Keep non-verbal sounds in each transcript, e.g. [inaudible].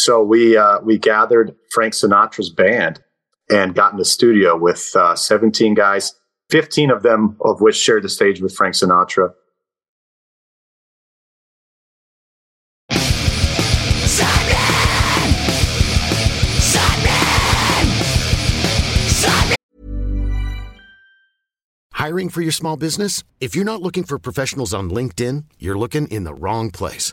So we uh, we gathered Frank Sinatra's band and got in the studio with uh, 17 guys, 15 of them of which shared the stage with Frank Sinatra. Hiring for your small business? If you're not looking for professionals on LinkedIn, you're looking in the wrong place.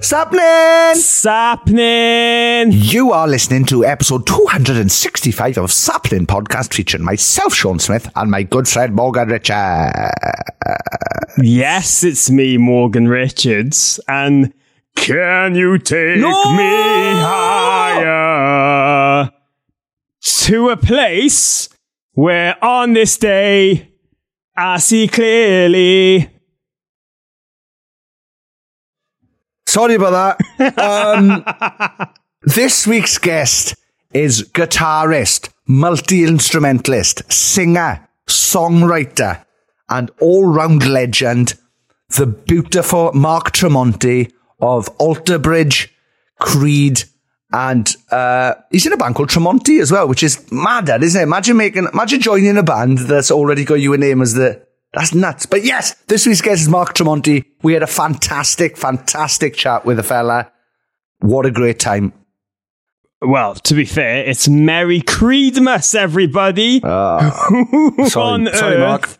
Sappenin! Sappenin! You are listening to episode 265 of Sappenin Podcast featuring myself, Sean Smith, and my good friend Morgan Richards. Yes, it's me, Morgan Richards. And can you take No! me higher to a place where on this day I see clearly? Sorry about that. Um, [laughs] this week's guest is guitarist, multi instrumentalist, singer, songwriter, and all round legend, the beautiful Mark Tremonti of Alter Bridge, Creed, and uh, he's in a band called Tremonti as well, which is mad, isn't it? Imagine making, imagine joining a band that's already got you a name as the. That's nuts. But yes, this week's guest is Mark Tremonti. We had a fantastic, fantastic chat with the fella. What a great time. Well, to be fair, it's Merry Creedmas, everybody. Ah. [laughs] sorry- on sorry, Mark.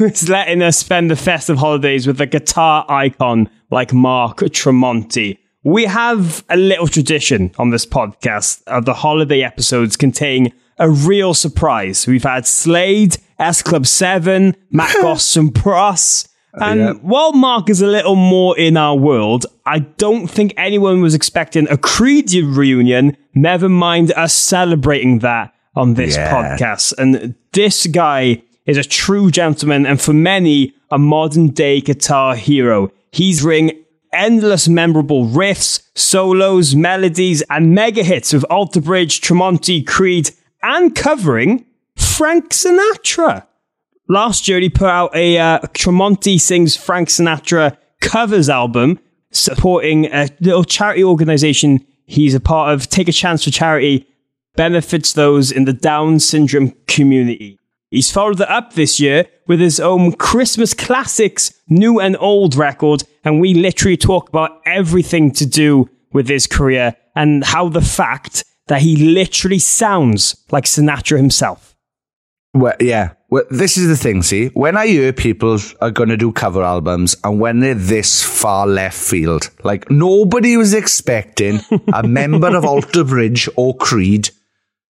is letting us spend the festive holidays with a guitar icon like Mark Tremonti? We have a little tradition on this podcast of the holiday episodes containing a real surprise. We've had Slade, S Club 7, Matt [laughs] Goss and Bros. Oh, and Yeah. while Mark is a little more in our world, I don't think anyone was expecting a Creed reunion, never mind us celebrating that on this Yeah. podcast. And this guy is a true gentleman and for many, a modern day guitar hero. He's ring endless memorable riffs, solos, melodies, and mega hits with Alter Bridge, Tremonti, Creed, and covering Frank Sinatra. Last year, he put out a uh, Tremonti sings Frank Sinatra covers album supporting a little charity organization he's a part of. Take a Chance for Charity benefits those in the Down syndrome community. He's followed it up this year with his own Christmas classics, new and old record, and we literally talk about everything to do with his career and how the fact that he literally sounds like Sinatra himself. Well, yeah. Well, this is the thing, see, when I hear people are going to do cover albums and when they're this far left field, like nobody was expecting a [laughs] member of Alter Bridge or Creed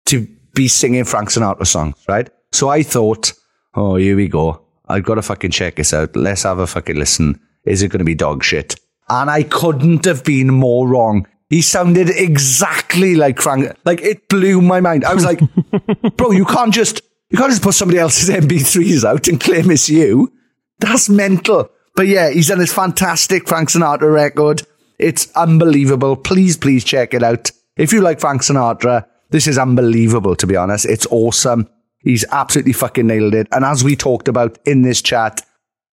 to be singing Frank Sinatra songs, right? So I thought, oh, here we go. I've got to fucking check this out. Let's have a fucking listen. Is it going to be dog shit? And I couldn't have been more wrong. He sounded exactly like Frank. Like it blew my mind. I was like, [laughs] bro, you can't just you can't just put somebody else's MP3s out and claim it's you. That's mental. But yeah, he's done this fantastic Frank Sinatra record. It's unbelievable. Please, please check it out. If you like Frank Sinatra, this is unbelievable, to be honest. It's awesome. He's absolutely fucking nailed it. And as we talked about in this chat,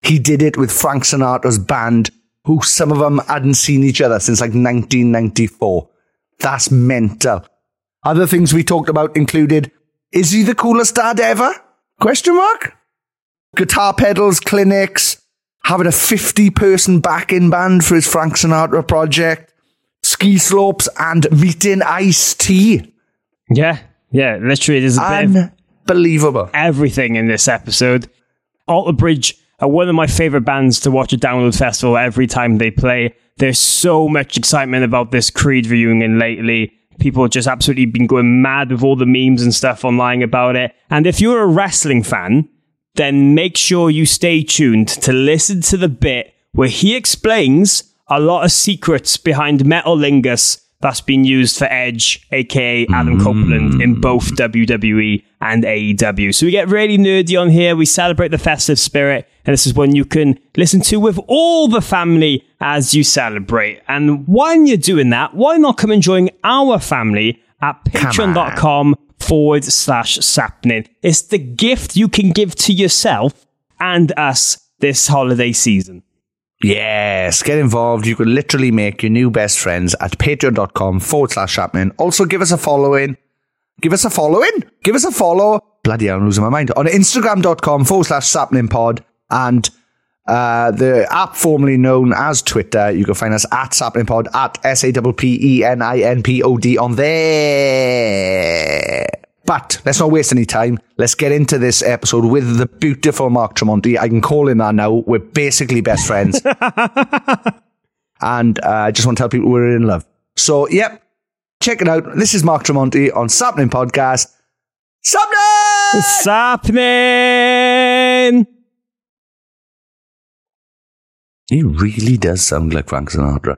he did it with Frank Sinatra's band, who some of them hadn't seen each other since like 1994. That's mental. Other things we talked about included, is he the coolest dad ever? Question mark? Guitar pedals, clinics, having a 50 person backing band for his Frank Sinatra project, ski slopes and meeting Ice T. Yeah, yeah, literally, there's a bit of Unbelievable. everything in this episode. Alter Bridge are one of my favorite bands to watch at Download Festival every time they play. There's so much excitement about this Creed reunion lately. People have just absolutely been going mad with all the memes and stuff online about it. And if you're a wrestling fan, then make sure you stay tuned to listen to the bit where he explains a lot of secrets behind Metalingus that's been used for Edge, aka Adam Copeland, in mm. both WWE and AEW. So we get really nerdy on here. We celebrate the festive spirit, and this is one you can listen to with all the family as you celebrate. And when you're doing that, why not come and join our family at patreon.com forward slash sappenin? It's the gift you can give to yourself and us this holiday season. Yes, get involved. You can literally make your new best friends at patreon.com forward slash Sappenin. Also, give us a following. Give us a following? Give us a follow. Bloody hell, I'm losing my mind. On instagram.com forward slash sappenin pod and uh, the app formerly known as Twitter. You can find us at sappenin pod at S A P P E N I N P O D on there. But let's not waste any time. Let's get into this episode with the beautiful Mark Tremonti. I can call him that now. We're basically best friends. [laughs] and uh, I just want to tell people we're in love. So, yep, check it out. This is Mark Tremonti on Sappenin Podcast. Sappenin! Sappenin! He really does sound like Frank Sinatra.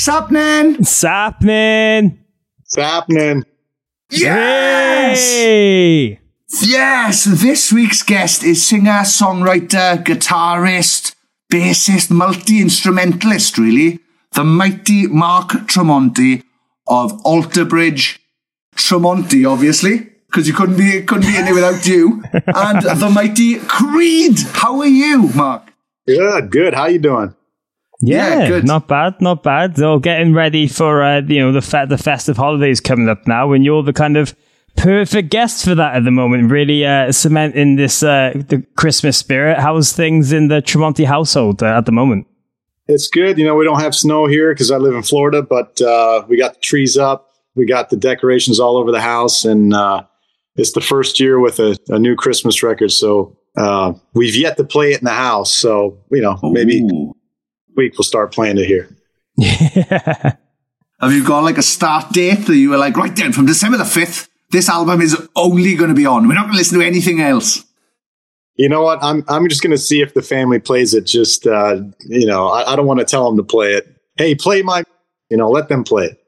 Sappenin! Sappenin! It's happening. Yes! Hey! Yes, this week's guest is singer, songwriter, guitarist, bassist, multi instrumentalist, really. The mighty Mark Tremonti of Alter Bridge. Tremonti, obviously, because you couldn't be couldn't be in it without you. [laughs] And the mighty Creed. How are you, Mark? Good, good. How are you doing? Yeah, Yeah, good. not bad, not bad. So getting ready for uh, you know the fe- the festive holidays coming up now, and you're the kind of perfect guest for that at the moment. Really uh, cementing this uh, the Christmas spirit. How's things in the Tremonti household uh, at the moment? It's good. You know, we don't have snow here because I live in Florida, but uh, we got the trees up. We got the decorations all over the house, and uh, it's the first year with a, a new Christmas record. So uh, we've yet to play it in the house. So you know, maybe Ooh. Week we'll start playing it here. Yeah. [laughs] Have you got like a start date that you were like, right then, from December the 5th, this album is only going to be on. We're not going to listen to anything else. You know what? I'm I'm just going to see if the family plays it. Just uh, you know, I, I don't want to tell them to play it. Hey, play my. You know, let them play it.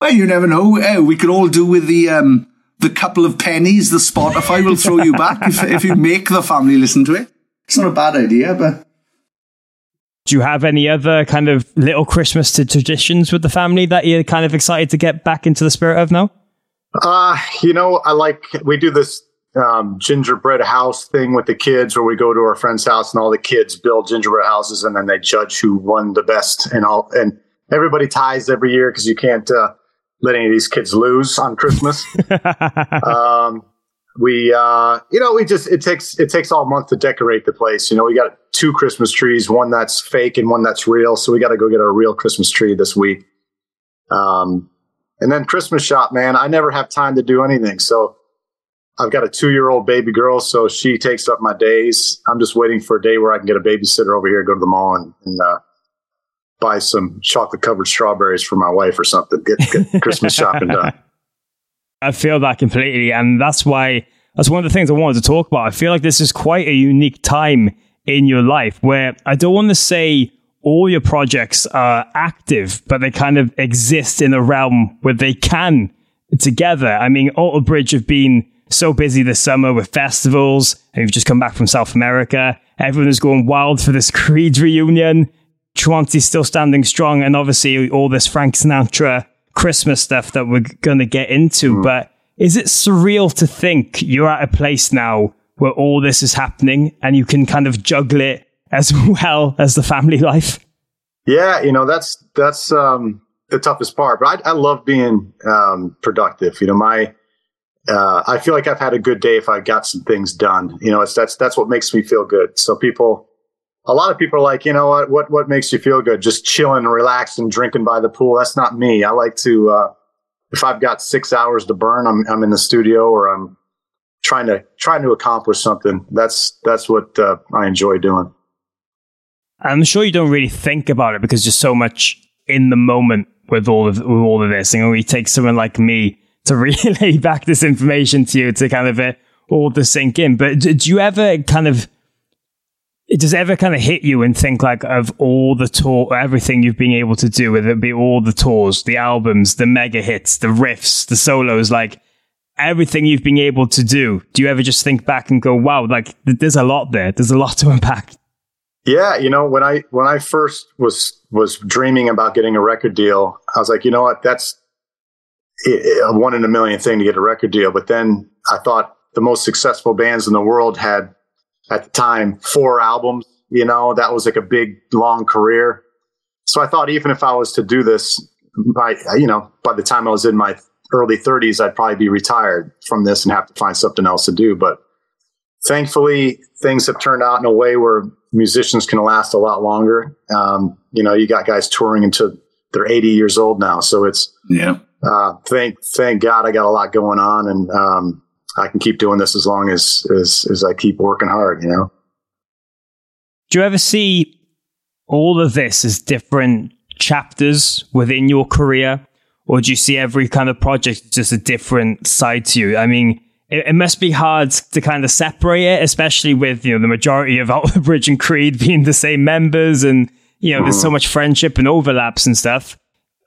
Well, you never know. Eh, we could all do with the um, the couple of pennies the Spotify will throw you back if, if you make the family listen to it. It's not a bad idea, but. Do you have any other kind of little Christmas traditions with the family that you're kind of excited to get back into the spirit of now? Uh, you know, I like, we do this um, gingerbread house thing with the kids where we go to our friend's house and all the kids build gingerbread houses and then they judge who won the best and all, and everybody ties every year because you can't, uh, let any of these kids lose on Christmas. [laughs] um, we uh, you know we just it takes it takes all month to decorate the place. You know we got two christmas trees one that's fake and one that's real. So we got to go get our real christmas tree this week. Um, and then christmas shop man i never have time to do anything. So i've got a two year old baby girl so she takes up my days. I'm just waiting for a day where i can get a babysitter over here go to the mall and, and uh, buy some chocolate covered strawberries for my wife or something. Get, get [laughs] christmas shopping done I feel that completely. And that's why, that's one of the things I wanted to talk about. I feel like this is quite a unique time in your life where I don't want to say all your projects are active, but they kind of exist in a realm where they can together. I mean, Alter Bridge have been so busy this summer with festivals, and you've just come back from South America. Everyone is going wild for this [laughs] Creed reunion. Tremonti's still standing strong, and obviously all this Frank Sinatra Christmas stuff that we're going to get into. Mm. But is it surreal to think you're at a place now where all this is happening and you can kind of juggle it as [laughs] well as the family life? Yeah, you know that's that's um, the toughest part. But I, I love being um, productive. You know, my uh, I feel like I've had a good day if I got some things done. You know, it's that's that's what makes me feel good. So people a lot of people are like, you know what, what, what makes you feel good? Just chilling, and relaxing, drinking by the pool. That's not me. I like to, uh, if I've got six hours to burn, I'm, I'm in the studio or I'm trying to, trying to accomplish something. That's, that's what uh, I enjoy doing. I'm sure you don't really think about it because you're so much in the moment with all of, with all of this. And it takes someone like me [laughs] to relay back this information to you to kind of uh, all to sink in. But do you ever kind of, it does ever kind of hit you and think like of all the tour, everything you've been able to do, whether it be all the tours, the albums, the mega hits, the riffs, the solos, like everything you've been able to do. Do you ever just think back and go, wow, like there's a lot there. There's a lot to [laughs] unpack. Yeah. You know, when I, when I first was, was dreaming about getting a record deal, I was like, you know what? That's a one in a million thing to get a record deal. But then I thought the most successful bands in the world had at the time four albums. You know, that was like a big long career. So I thought even if I was to do this by you know by the time I was in my early 30s, I'd probably be retired from this and have to find something else to do. But thankfully, things have turned out in a way where musicians can last a lot longer. Um, you know, you got guys touring until they're 80 years old now, so it's yeah. Uh, thank thank God I got a lot going on, and um, I can keep doing this as long as as as I keep working hard. You know. Do you ever see all of this as different chapters within your career, or do you see every kind of project just a different side to you? I mean, it, it must be hard to kind of separate it, especially with you know the majority of [laughs] Alter Bridge and Creed being the same members, and you know mm-hmm. there's so mm-hmm. much friendship and overlaps and stuff.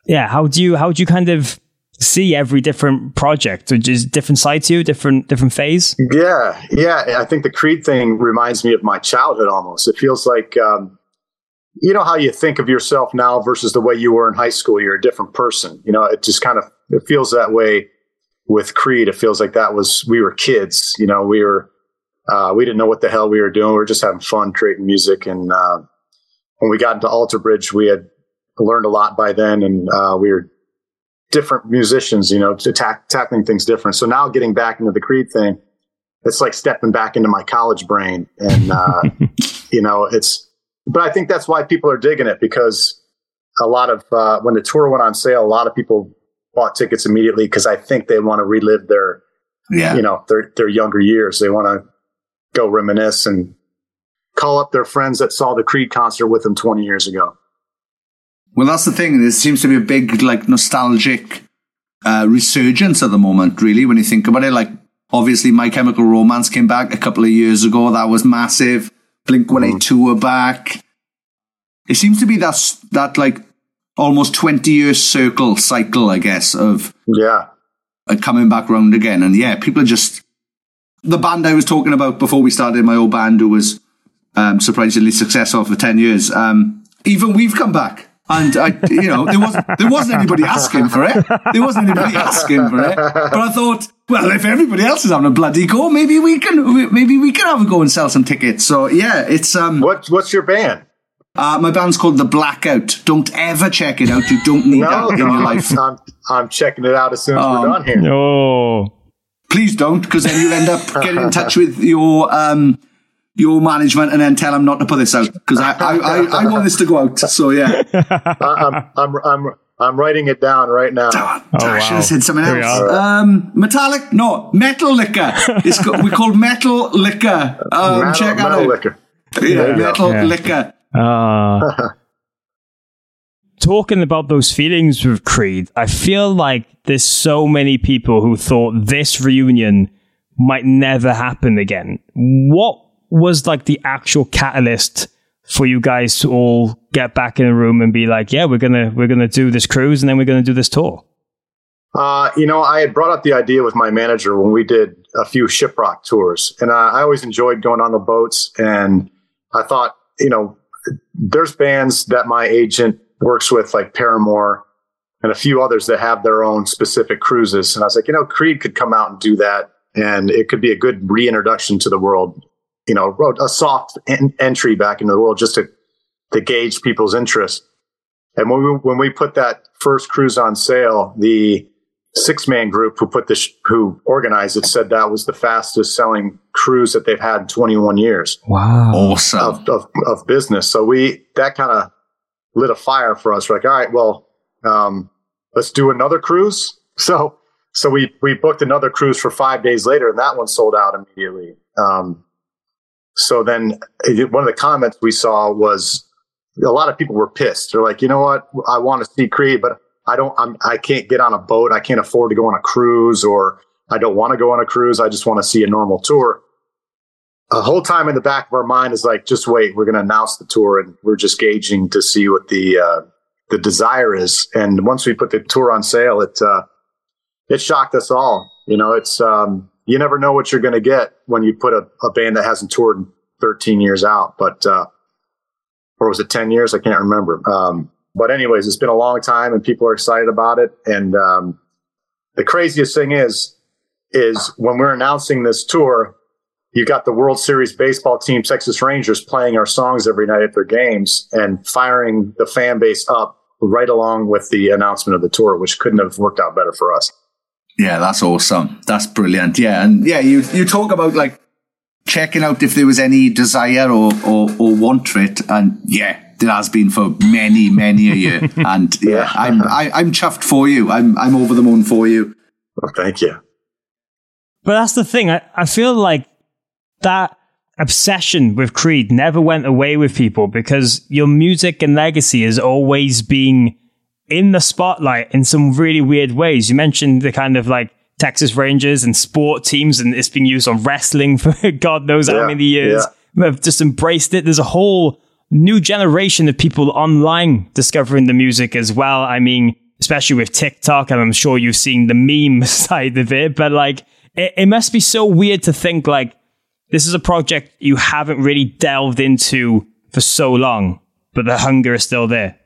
Yeah, how do you how do you kind of see every different project, which is different side to you, different different phase. Yeah, yeah. I think the Creed thing reminds me of my childhood almost. It feels like um, you know how you think of yourself now versus the way you were in high school. You're a different person. You know, it just kind of it feels that way with Creed. It feels like that was we were kids. You know, we were uh, we didn't know what the hell we were doing. We were just having fun creating music. And uh, when we got into Alter Bridge, we had learned a lot by then, and uh, we were different musicians, you know, to tack, tackling things different. So now getting back into the Creed thing, it's like stepping back into my college brain. And, uh, [laughs] you know, it's, but I think that's why people are digging it because a lot of, uh, when the tour went on sale, a lot of people bought tickets immediately because I think they want to relive their, yeah. you know, their, their younger years. They want to go reminisce and call up their friends that saw the Creed concert with them 20 years ago. Well, that's the thing. There seems to be a big, like, nostalgic uh, resurgence at the moment, really, when you think about it. Like, obviously, My Chemical Romance came back a couple of years ago. That was massive. Blink 182 mm. were back. It seems to be that, that like, almost 20 year circle cycle, I guess, of. Yeah. uh, coming back round again. And yeah, people are just the band I was talking about before we started my old band, who was um, surprisingly successful for ten years. Um, even we've come back. And I, you know, there wasn't there wasn't anybody asking for it. There wasn't anybody asking for it. But I thought, well, if everybody else is having a bloody go, maybe we can maybe we can have a go and sell some tickets. So yeah, it's um. What what's your band? Uh, my band's called The Blackout. Don't ever check it out. You don't need No, that in your life. I'm, I'm checking it out as soon as Um, we're done here. No. Please don't, because then you end up getting in touch with your um your management and then tell them not to put this out because I, I, I I want this to go out. So yeah, [laughs] I, I'm I'm I'm I'm writing it down right now. I should wow. have said something There else. Um, metallic? No, metal liquor. It's co- we call metal liquor. Um, Metal- check that metal out. liquor. Yeah, There you go. metal Yeah. liquor. Uh, [laughs] talking about those feelings with Creed, I feel like there's so many people who thought this reunion might never happen again. What was like the actual catalyst for you guys to all get back in a room and be like, yeah, we're gonna we're gonna do this cruise and then we're gonna do this tour? Uh, you know, I had brought up the idea with my manager when we did a few shiprock tours, and I, I always enjoyed going on the boats. And I thought, you know, there's bands that my agent works with, like Paramore, and a few others that have their own specific cruises. And I was like, you know, Creed could come out and do that, and it could be a good reintroduction to the world. You know, wrote a soft en- entry back into the world just to to gauge people's interest. And when we when we put that first cruise on sale, the Sixthman group who put this who organized it said that was the fastest selling cruise that they've had in 21 years Wow. Awesome. of, of, of business. So we that kind of lit a fire for us. We're like, all right, well, um, let's do another cruise. [laughs] So so we we booked another cruise for five days later, and that one sold out immediately. Um, so then one of the comments we saw was a lot of people were pissed. They're like, you know what, I want to see Creed, but I don't. I'm, I can't get on a boat. I can't afford to go on a cruise, or I don't want to go on a cruise. I just want to see a normal tour the whole time in the back of our mind is like, just wait, we're going to announce the tour, and we're just gauging to see what the uh, the desire is. And once we put the tour on sale, it uh, it shocked us all. You know, it's um, you never know what you're going to get when you put a, a band that hasn't toured in 13 years out, but uh, or was it 10 years? I can't remember. Um, but anyways, it's been a long time, and people are excited about it. And um, the craziest thing is, is when we're announcing this tour you got the World Series baseball team, Texas Rangers, playing our songs every night at their games and firing the fan base up right along with the announcement of the tour, which couldn't have worked out better for us. Yeah, that's awesome. That's brilliant. Yeah, and yeah, you you talk about like checking out if there was any desire or or, or want for it, and yeah, there has been for many many a year. [laughs] and yeah, I'm I, I'm chuffed for you. I'm I'm over the moon for you. Well, thank you. But that's the thing. I, I feel like that obsession with Creed never went away with people because your music and legacy has always been in the spotlight in some really weird ways. You mentioned the kind of like Texas Rangers and sport teams, and it's been used on wrestling [laughs] for God knows how many years. Have just embraced it. There's a whole new generation of people online discovering the music as well. I mean, especially with TikTok, and I'm sure you've seen the meme [laughs] side of it, but like, it, it must be so weird to think like this is a project you haven't really delved into for so long, but the hunger is still there.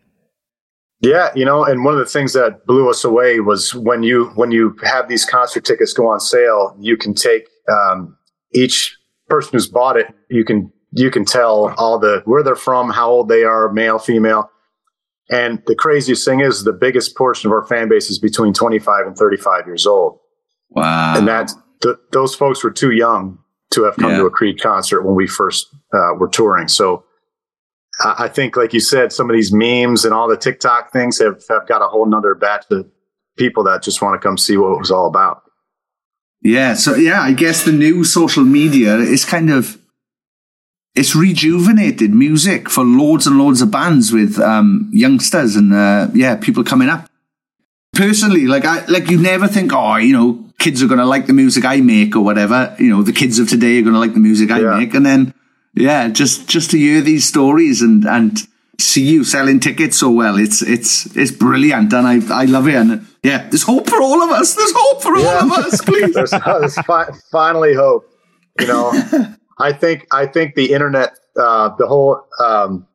Yeah, you know, and one of the things that blew us away was when you when you have these concert tickets go on sale, you can take um, each person who's bought it. You can you can tell all the where they're from, how old they are, male, female. And the craziest thing is, the biggest portion of our fan base is between 25 and 35 years old. Wow. and that th- those folks were too young to have come Yeah. to a Creed concert when we first uh, were touring. So I, think, like you said, some of these memes and all the TikTok things have, have got a whole nother batch of people that just want to come see what it was all about. Yeah, so yeah, I guess the new social media is kind of it's rejuvenated music for loads and loads of bands with um, youngsters and uh, yeah, people coming up. Personally, like I like you never think, oh, you know, kids are gonna like the music I make or whatever. You know, the kids of today are gonna like the music I Yeah. make, and then yeah, just just to hear these stories and and see you selling tickets so well. It's it's it's brilliant, and I I love it. And yeah, there's hope for all of us. There's hope for Yeah. all of us, please. there's, there's fi- finally hope. You know, [laughs] I think I think the internet, uh, the whole um,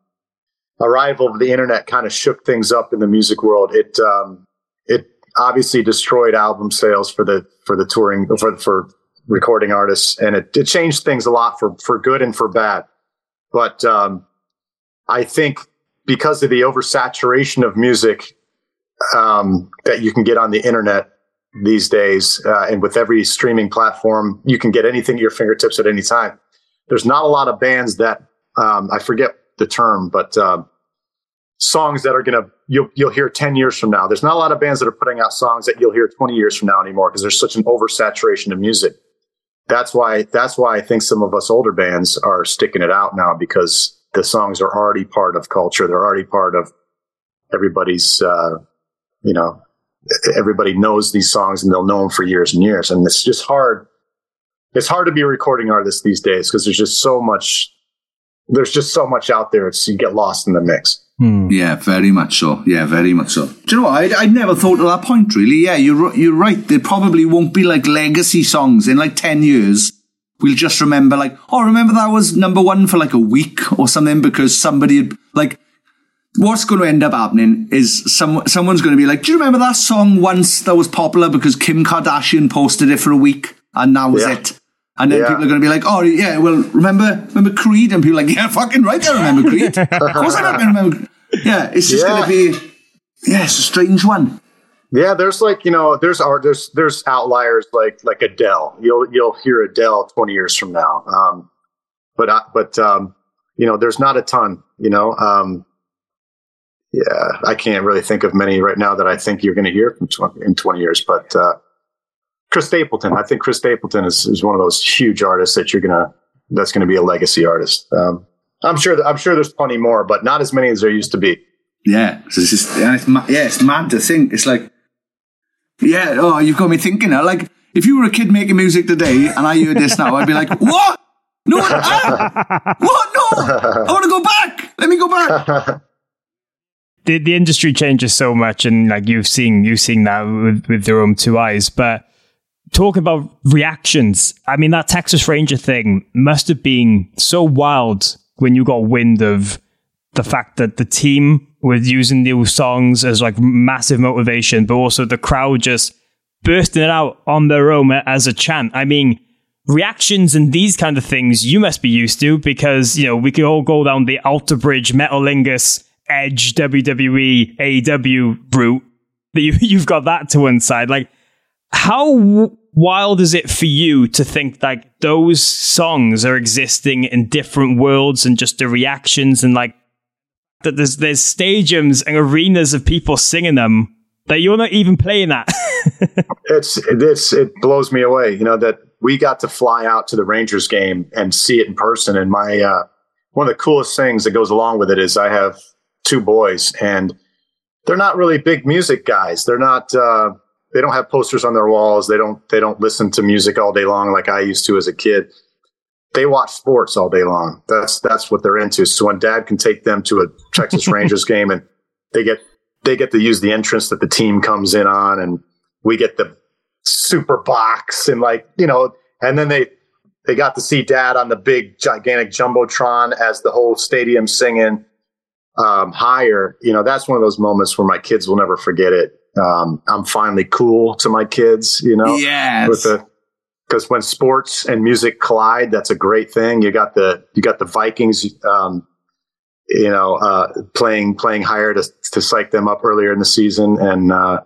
arrival of the internet, kind of shook things up in the music world. It um, it obviously destroyed album sales for the for the touring for for recording artists, and it, it changed things a lot for for good and for bad. But um, I think because of the oversaturation of music um, that you can get on the internet these days, uh, and with every streaming platform, you can get anything at your fingertips at any time. There's not a lot of bands that um, I forget the term, but um, songs that are gonna you'll you'll hear ten years from now. There's not a lot of bands that are putting out songs that you'll hear twenty years from now anymore because there's such an oversaturation of music. That's why that's why I think some of us older bands are sticking it out now because the songs are already part of culture. They're already part of everybody's uh, you know everybody knows these songs and they'll know them for years and years. And it's just hard. It's hard to be a recording artist these days because there's just so much. There's just so much out there. It's you get lost in the mix. Hmm. Yeah, very much so. Yeah, very much so. Do you know what? I I never thought of that point. Really. Yeah, you're you're right. There probably won't be like legacy songs in like ten years. We'll just remember like, oh, remember that was number one for like a week or something because somebody had like. What's going to end up happening is some someone's going to be like, "Do you remember that song once that was popular because Kim Kardashian posted it for a week and that was Yeah. it." And then Yeah. people are going to be like, "Oh yeah, well, remember remember Creed?" And people are like, "Yeah, fucking right, I remember Creed. [laughs] of course I remember." Yeah, it's just Yeah. going to be yeah, it's a strange one. Yeah, there's like you know, there's art, there's there's outliers like like Adele. You'll you'll hear Adele 20 years from now. Um, but uh, but um, you know, there's not a ton. You know, um, yeah, I can't really think of many right now that I think you're going to hear from 20, in 20 years. But uh, Chris Stapleton, I think Chris Stapleton is, is one of those huge artists that you're gonna that's going to be a legacy artist. Um, I'm sure that, I'm sure there's plenty more, but not as many as there used to be. Yeah, so it's just and it's ma- yeah, it's mad to think. It's like yeah, oh, you've got me thinking now. Like if you were a kid making music today and I heard this now, I'd be like, [laughs] what? No, ah! what? No, I want to go back. Let me go back. [laughs] the the industry changes so much, and like you've seen you've seen that with, with your own two eyes. But talk about reactions. I mean, that Texas Ranger thing must have been so wild when you got wind of the fact that the team was using new songs as like massive motivation, but also the crowd just bursting it out on their own as a chant. I mean, reactions and these kind of things you must be used to because, you know, we could all go down the Alter Bridge, Metalingus, Edge, WWE, AEW route. [laughs] You've got that to one side. Like, how wild is it for you to think like those songs are existing in different worlds and just the reactions and like that there's there's stadiums and arenas of people singing them that you're not even playing that. [laughs] it's it's it blows me away you know that we got to fly out to the rangers game and see it in person and my uh one of the coolest things that goes along with it is i have two boys and they're not really big music guys they're not uh they don't have posters on their walls. They don't they don't listen to music all day long like i used to as a kid. They watch sports all day long. That's that's what they're into. So when dad can take them to a texas rangers [laughs] game and they get they get to use the entrance that the team comes in on and we get the super box and like you know and then they they got to see dad on the big gigantic jumbotron as the whole stadium singing um, higher. You know that's one of those moments where my kids will never forget it um, i'm finally cool to my kids you know Yes. with the because when sports and music collide that's a great thing. You got the you got the vikings um, you know uh, playing playing higher to to psych them up earlier in the season. And uh,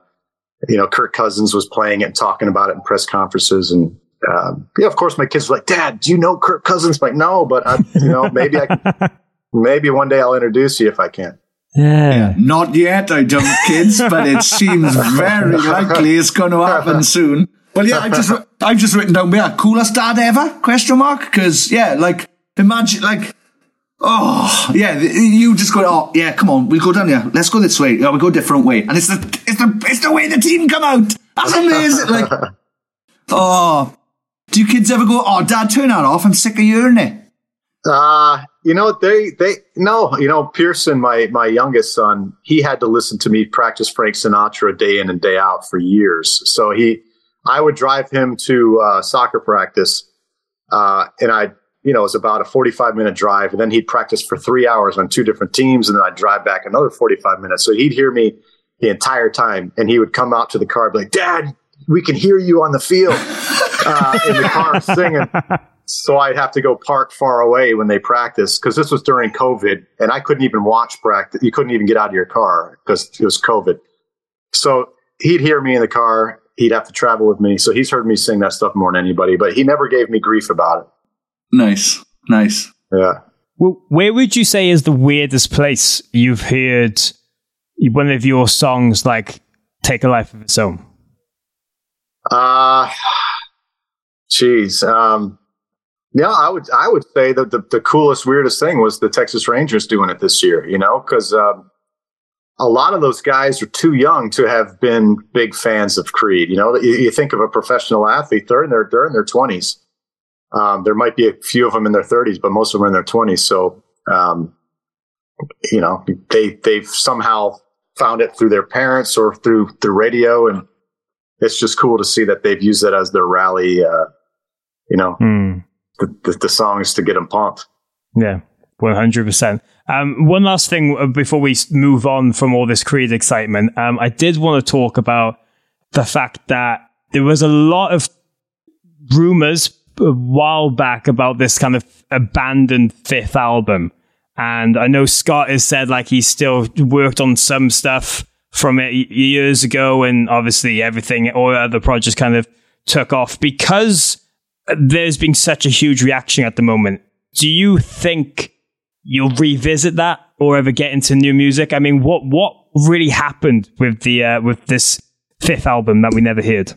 you know kirk cousins was playing it and talking about it in press conferences. And um, yeah of course my kids were like dad do you know kirk cousins? I'm like no but I, you know maybe i [laughs] can, maybe one day i'll introduce you if i can yeah. Not yet, I don't, [laughs] kids, but it seems very likely it's going to happen soon. Well, yeah, I just I've just written down, yeah, coolest dad ever? Question mark? Because yeah, like imagine like. Oh yeah, you just go. Oh yeah, come on, we'll go down here. Let's go this way. Yeah, we'll go a different way, and it's the it's the it's the way the team come out. That's amazing. like, oh, do kids ever go? Oh, Dad, turn that off. I'm sick of hearing it. Uh, you know they they no, you know Pearson, my my youngest son, he had to listen to me practice Frank Sinatra day in and day out for years. So he, I would drive him to uh, soccer practice, uh, and I, you know, it was about a forty five minute drive, and then he'd practice for three hours on two different teams, and then I'd drive back another forty five minutes. So he'd hear me the entire time, and he would come out to the car, and be like, "Dad, we can hear you on the field [laughs] uh, in the car singing." So I'd have to go park far away when they practice because this was during COVID and I couldn't even watch practice. You couldn't even get out of your car because it was COVID. So he'd hear me in the car. He'd have to travel with me. So he's heard me sing that stuff more than anybody, but he never gave me grief about it. Nice. Nice. Yeah. Well, where would you say is the weirdest place you've heard one of your songs like take a life of its own? Uh, geez. Um, yeah, I would I would say that the, the coolest, weirdest thing was the Texas Rangers doing it this year. You know, because um, a lot of those guys are too young to have been big fans of Creed. You know, you, you think of a professional athlete; they're in their they're in their twenties. Um, there might be a few of them in their thirties, but most of them are in their twenties. So, um, you know, they they've somehow found it through their parents or through through radio, and it's just cool to see that they've used it as their rally. Uh, you know. Hmm the, the, the songs to get them pumped. Yeah, one hundred percent. Um, one last thing uh, before we move on from all this Creed excitement, um, I did want to talk about the fact that there was a lot of rumors a while back about this kind of abandoned fifth album. And I know Scott has said like he still worked on some stuff from it years ago, and obviously everything or other projects kind of took off because there's been such a huge reaction at the moment. Do you think you'll revisit that or ever get into new music? I mean, what what really happened with the uh, with this fifth album that we never heard?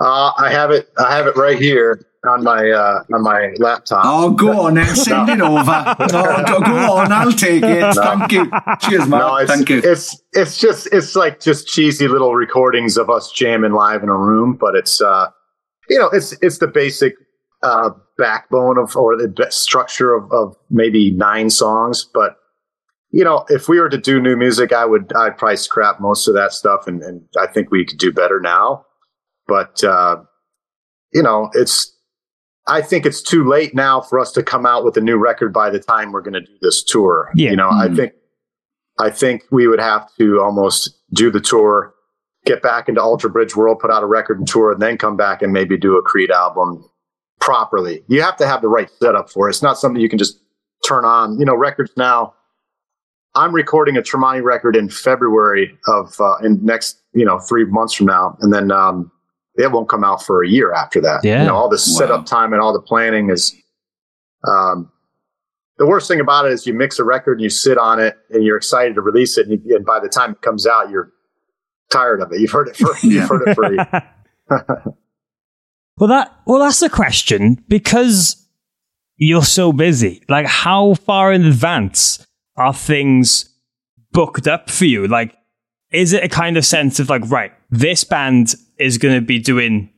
Uh, I have it. I have it right here on my uh, on my laptop. Oh, go on and [laughs] send it over. No, go on, I'll take it. No. Thank you. Cheers, man. No, Thank you. It's it's just it's like just cheesy little recordings of us jamming live in a room, but it's uh you know, it's it's the basic uh, backbone of or the structure of, of maybe nine songs. But you know, if we were to do new music, I would I'd probably scrap most of that stuff, and, and I think we could do better now. But uh, you know, it's I think it's too late now for us to come out with a new record by the time we're going to do this tour. Yeah. You know, mm-hmm. I think I think we would have to almost do the tour get back into Alter Bridge World, put out a record and tour, and then come back and maybe do a Creed album properly. You have to have the right setup for it. It's not something you can just turn on. You know, records now. I'm recording a Tremonti record in February of uh, in next you know three months from now, and then um, it won't come out for a year after that. Yeah. You know, all the setup time and all the planning is. Um, the worst thing about it is you mix a record and you sit on it and you're excited to release it, and, you, and by the time it comes out, you're tired of it. You've heard it for you've heard it for. You. [laughs] Well, that well, that's the question because you're so busy. Like, how far in advance are things booked up for you? Like, is it a kind of sense of like, right, this band is going to be doing.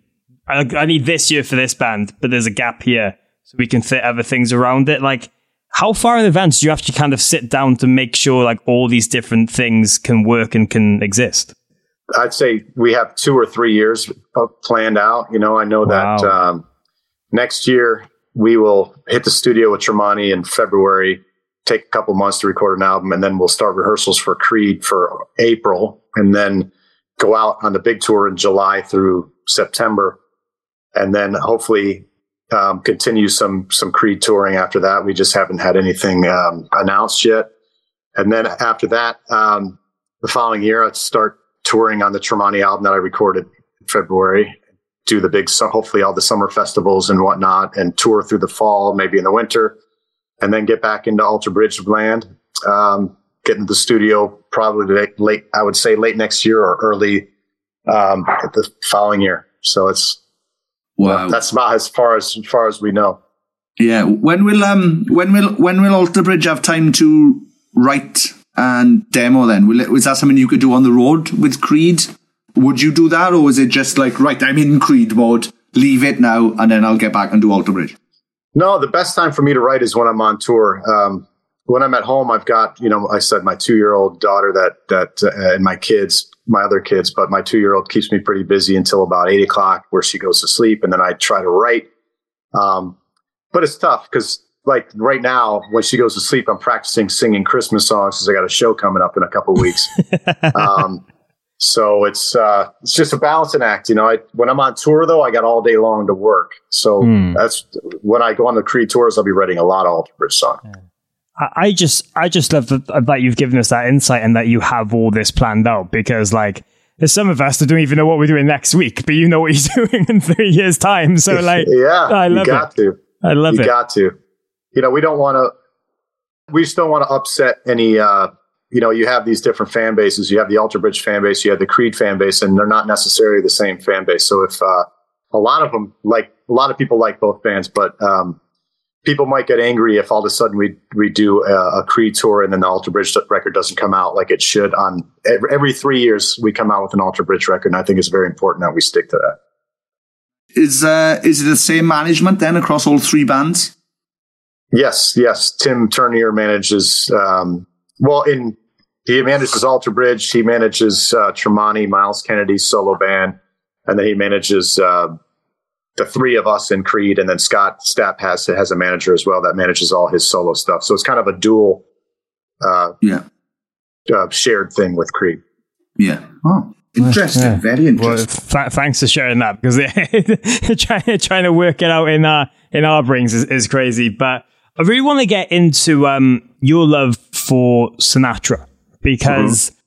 I, I need this year for this band, but there's a gap here, so we can fit other things around it. Like, how far in advance do you have to kind of sit down to make sure like all these different things can work and can exist? I'd say we have two or three years planned out. You know, I know wow. that um, next year we will hit the studio with Tremonti in February, take a couple months to record an album, and then we'll start rehearsals for Creed for April, and then go out on the big tour in July through September, and then hopefully um, continue some some Creed touring after that. We just haven't had anything um, announced yet, and then after that, um, the following year, I'd start touring on the Tremonti album that I recorded in February. Do the big, hopefully all the summer festivals and whatnot, and tour through the fall, maybe in the winter, and then get back into Alter Bridge land. Um, get into the studio probably late, late, I would say late next year or early um, the following year. So it's wow. That's about as far as, as far as we know. Yeah. When will um when will when will Alter Bridge have time to write and demo then? Was that something you could do on the road with Creed? Would you do that, or was it just like, right, I'm in Creed mode, leave it now, and then I'll get back and do Alter Bridge? No, the best time for me to write is when I'm on tour. Um, when I'm at home, I've got you know I said my two year old daughter that that uh, and my kids, my other kids, but my two year old keeps me pretty busy until about eight o'clock, where she goes to sleep, and then I try to write. Um, but it's tough because like right now when she goes to sleep, I'm practicing singing Christmas songs because I got a show coming up in a couple weeks. [laughs] um, so it's uh, it's just a balancing act, you know. I, when I'm on tour, though, I got all day long to work. So mm. that's when I go on the Creed tours. I'll be writing a lot of Alter Bridge songs. I just I just love that, that you've given us that insight and that you have all this planned out because like there's some of us that don't even know what we're doing next week, but you know what [laughs] you're doing in three years' time. So like, yeah, I love you got it. to. I love you it. You got to. You know, we don't want to. We just don't want to upset any uh, you know, you have these different fan bases. You have the Alter Bridge fan base, you have the Creed fan base, and they're not necessarily the same fan base. So if uh, a lot of them like a lot of people like both bands, but um, people might get angry if all of a sudden we we do a, a, Creed tour and then the Alter Bridge record doesn't come out like it should. On every, every three years, we come out with an Alter Bridge record, and I think it's very important that we stick to that. Is uh, is it the same management then across all three bands? Yes, yes. Tim Tournier manages um, well, in he manages Alter Bridge. He manages uh, Tremonti, Myles Kennedy's solo band, and then he manages uh, the three of us in Creed. And then Scott Stapp has has a manager as well that manages all his solo stuff. So it's kind of a dual, uh, yeah, uh, shared thing with Creed. Yeah. Oh. Interesting, yeah. very interesting. Well, th- thanks for sharing that because [laughs] trying, trying to work it out in our in our brains is, is crazy. But I really want to get into um, your love for Sinatra because mm-hmm.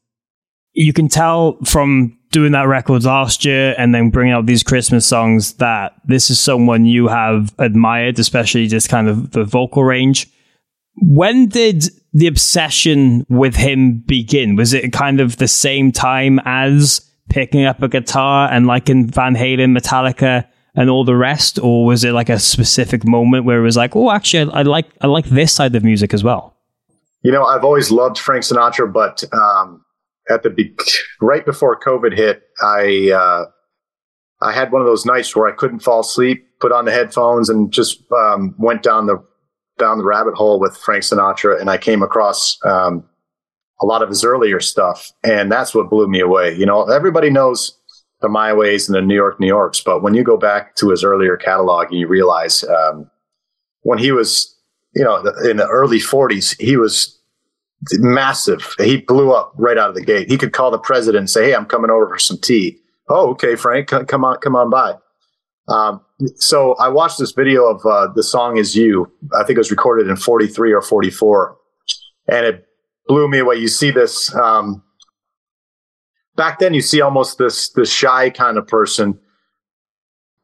you can tell from doing that record last year and then bringing out these Christmas songs that this is someone you have admired, especially just kind of the vocal range. When did the obsession with him begin? Was it kind of the same time as picking up a guitar and like in Van Halen, Metallica, and all the rest, or was it like a specific moment where it was like, oh, actually, I, I like I like this side of music as well? You know, I've always loved Frank Sinatra, but um, at the be- right before COVID hit, I uh, I had one of those nights where I couldn't fall asleep, put on the headphones, and just um, went down the down the rabbit hole with Frank Sinatra, and I came across um, a lot of his earlier stuff, and that's what blew me away. You know, everybody knows the My Ways and the New York New Yorks, but when you go back to his earlier catalog, and you realize um, when he was you know, in the early 40s, he was massive. He blew up right out of the gate. He could call the president and say, "Hey, I'm coming over for some tea." Oh, okay, Frank, come on, come on by. Um, so I watched this video of uh, the song "Is You." I think it was recorded in '43 or '44, and it blew me away. You see this um, back then. You see almost this this shy kind of person,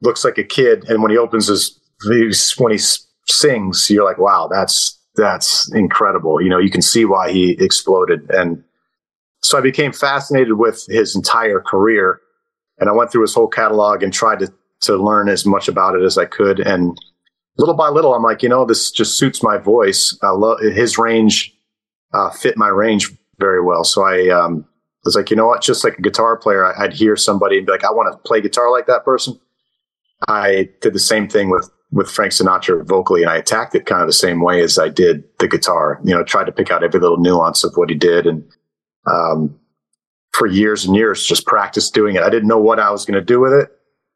looks like a kid, and when he opens his when he sings, you're like, wow, that's that's incredible. You know, you can see why he exploded. And so I became fascinated with his entire career. And I went through his whole catalog and tried to to learn as much about it as I could. And little by little, I'm like, you know, this just suits my voice. I love his range, uh, fit my range very well. So I um, was like, you know what? Just like a guitar player, I, I'd hear somebody and be like, I want to play guitar like that person. I did the same thing with with Frank Sinatra vocally, and I attacked it kind of the same way as I did the guitar. You know, tried to pick out every little nuance of what he did, and um, for years and years, just practiced doing it. I didn't know what I was going to do with it,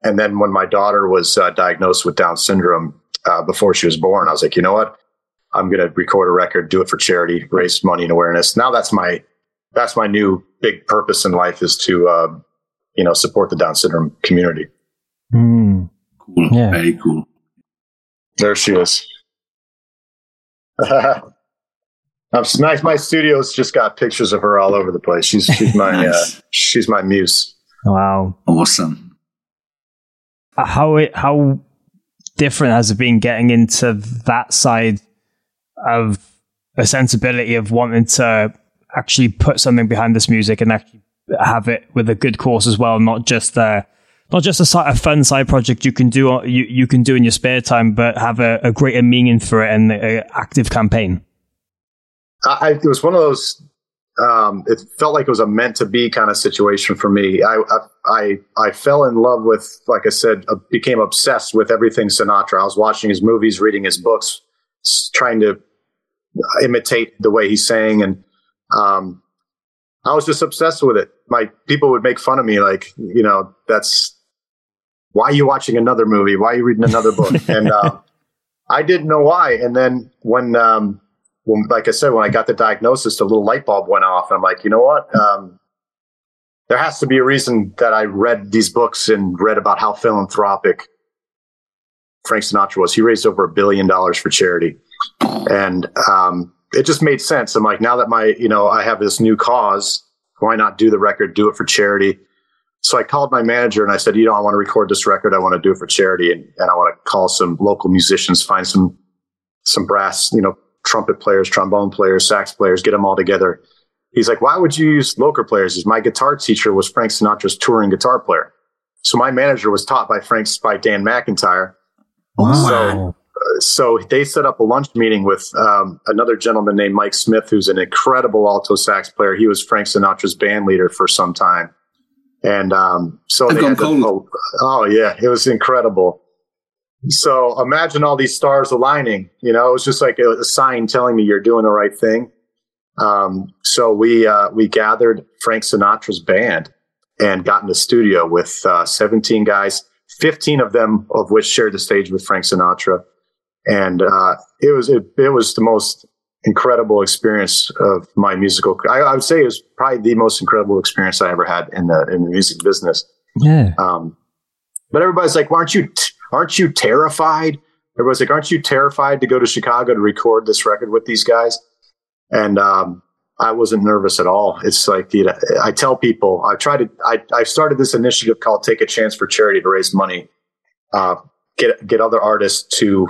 and then when my daughter was uh, diagnosed with Down syndrome uh, before she was born, I was like, you know what? I'm going to record a record, do it for charity, raise money and awareness. Now that's my that's my new big purpose in life is to uh, you know support the Down syndrome community. Mm. Cool. Yeah. Very cool. There she is. [laughs] I'm nice. My studio's just got pictures of her all over the place. She's she's my [laughs] uh, nice. uh, she's my muse. Wow, awesome. Uh, how it how different has it been getting into that side of a sensibility of wanting to actually put something behind this music and actually have it with a good course as well, not just uh, not just a, a fun side project you can do you, you can do in your spare time, but have a, a greater meaning for it and an active campaign. I, it was one of those um, it felt like it was a meant to be kind of situation for me. I, I, I fell in love with, like I said, uh, became obsessed with everything Sinatra. I was watching his movies, reading his books, trying to imitate the way he sang. And, um, I was just obsessed with it. My people would make fun of me, like, you know, that's why are you watching another movie? Why are you reading another book? [laughs] and, uh, I didn't know why. And then when, um, when, like I said, when I got the diagnosis, the little light bulb went off. And I'm like, you know what? Um, there has to be a reason that I read these books and read about how philanthropic Frank Sinatra was. He raised over a billion dollars for charity. And um, it just made sense. I'm like, now that my, you know, I have this new cause, why not do the record, do it for charity? So I called my manager and I said, you know, I want to record this record. I want to do it for charity. And, and I want to call some local musicians, find some, some brass, you know, trumpet players, trombone players, sax players, get them all together. He's like, why would you use local players? Is my guitar teacher was Frank Sinatra's touring guitar player. So my manager was taught by Frank's by Dan McIntyre. Wow. So, so they set up a lunch meeting with um, another gentleman named Mike Smith, who's an incredible alto sax player. He was Frank Sinatra's band leader for some time. And um, so I've they had to, oh, oh yeah, it was incredible. So imagine all these stars aligning. You know, it was just like a, a sign telling me you're doing the right thing. Um, so we uh, we gathered Frank Sinatra's band and got in the studio with uh, 17 guys, 15 of them of which shared the stage with Frank Sinatra, and uh, it was it, it, was the most incredible experience of my musical. I, I, would say it was probably the most incredible experience I ever had in the in the music business. Yeah. Um, but everybody's like, "Why aren't you?" T- aren't you terrified? Everybody's like, aren't you terrified to go to Chicago to record this record with these guys? And um, I wasn't nervous at all. It's like, you know, I tell people, I try to, I, I started this initiative called Take a Chance for Charity to raise money, uh, get, get other artists to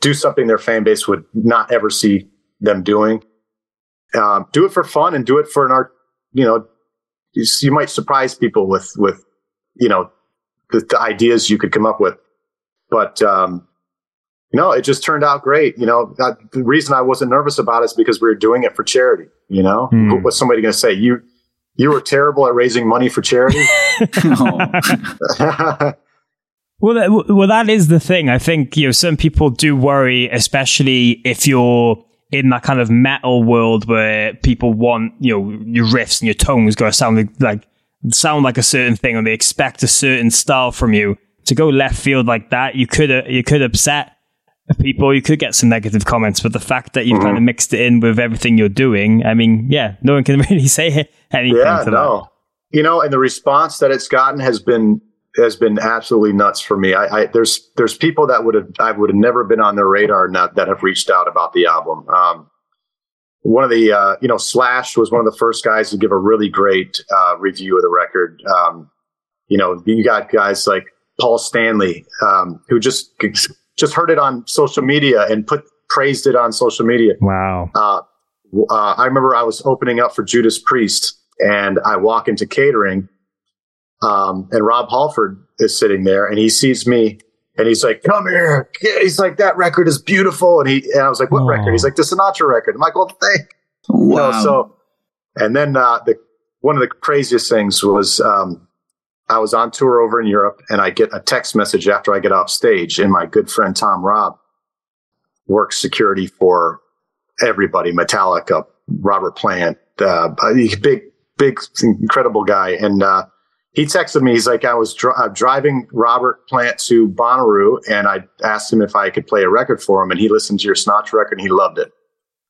do something their fan base would not ever see them doing. Um, do it for fun and do it for an art, you know, you, you might surprise people with, with, you know, the, the ideas you could come up with. But, um, you know, it just turned out great. You know, the reason I wasn't nervous about it is because we were doing it for charity. You know, mm. what's somebody going to say? You, you were terrible at raising money for charity. [laughs] [laughs] [laughs] well, that, well, that is the thing. I think you know some people do worry, especially if you're in that kind of metal world where people want you know your riffs and your tones got to sound like, like sound like a certain thing, and they expect a certain style from you to go left field like that, you could uh, you could upset people. You could get some negative comments, but the fact that you've mm-hmm. kind of mixed it in with everything you're doing, I mean, yeah, no one can [laughs] really say anything. Yeah, no, that. you know, and the response that it's gotten has been has been absolutely nuts for me. I, I there's there's people that would have I would have never been on their radar not, that have reached out about the album. Um, one of the uh, you know Slash was one of the first guys to give a really great uh, review of the record. Um, you know, you got guys like Paul Stanley, um, who just just heard it on social media and put praised it on social media. Wow. Uh, uh, I remember I was opening up for Judas Priest, and I walk into catering, um, and Rob Halford is sitting there, and he sees me, and he's like, "Come here!" He's like, "That record is beautiful," and he and I was like, "What record?" He's like, "The Sinatra record." I'm like, "Well, thank." Wow. You know, so, and then uh, the one of the craziest things was um, I was on tour over in Europe and I get a text message after I get off stage and my good friend Tom Robb works security for everybody, Metallica, Robert Plant, uh, big, big, incredible guy. And, uh, he texted me. He's like, I was dr- uh, driving Robert Plant to Bonnaroo, and I asked him if I could play a record for him, and he listened to your Sinatra record, and he loved it.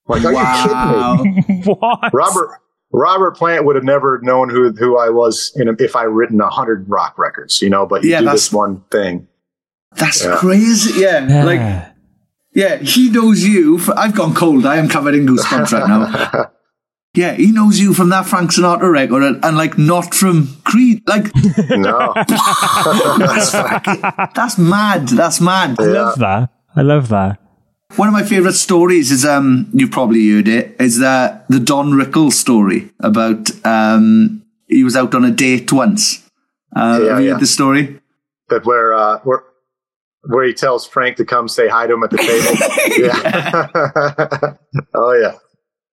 I'm like, are wow. you kidding me? [laughs] what? Robert Robert Plant would have never known who who I was a, if I written a hundred rock records, you know. But you yeah, do this one thing. That's yeah. crazy. Yeah. yeah. like yeah, he knows you. For, I've gone cold. I am covered in goosebumps right now. [laughs] Yeah, he knows you from that Frank Sinatra record, and, and like not from Creed. Like, [laughs] no, that's, that's, mad. That's mad. I love that. I love that. One of my favourite stories is um you've probably heard it is that the Don Rickles story about um he was out on a date once. Uh, yeah, have you yeah. heard the story? That where uh where where he tells Frank to come say hi to him at the table. [laughs] yeah. [laughs] oh yeah.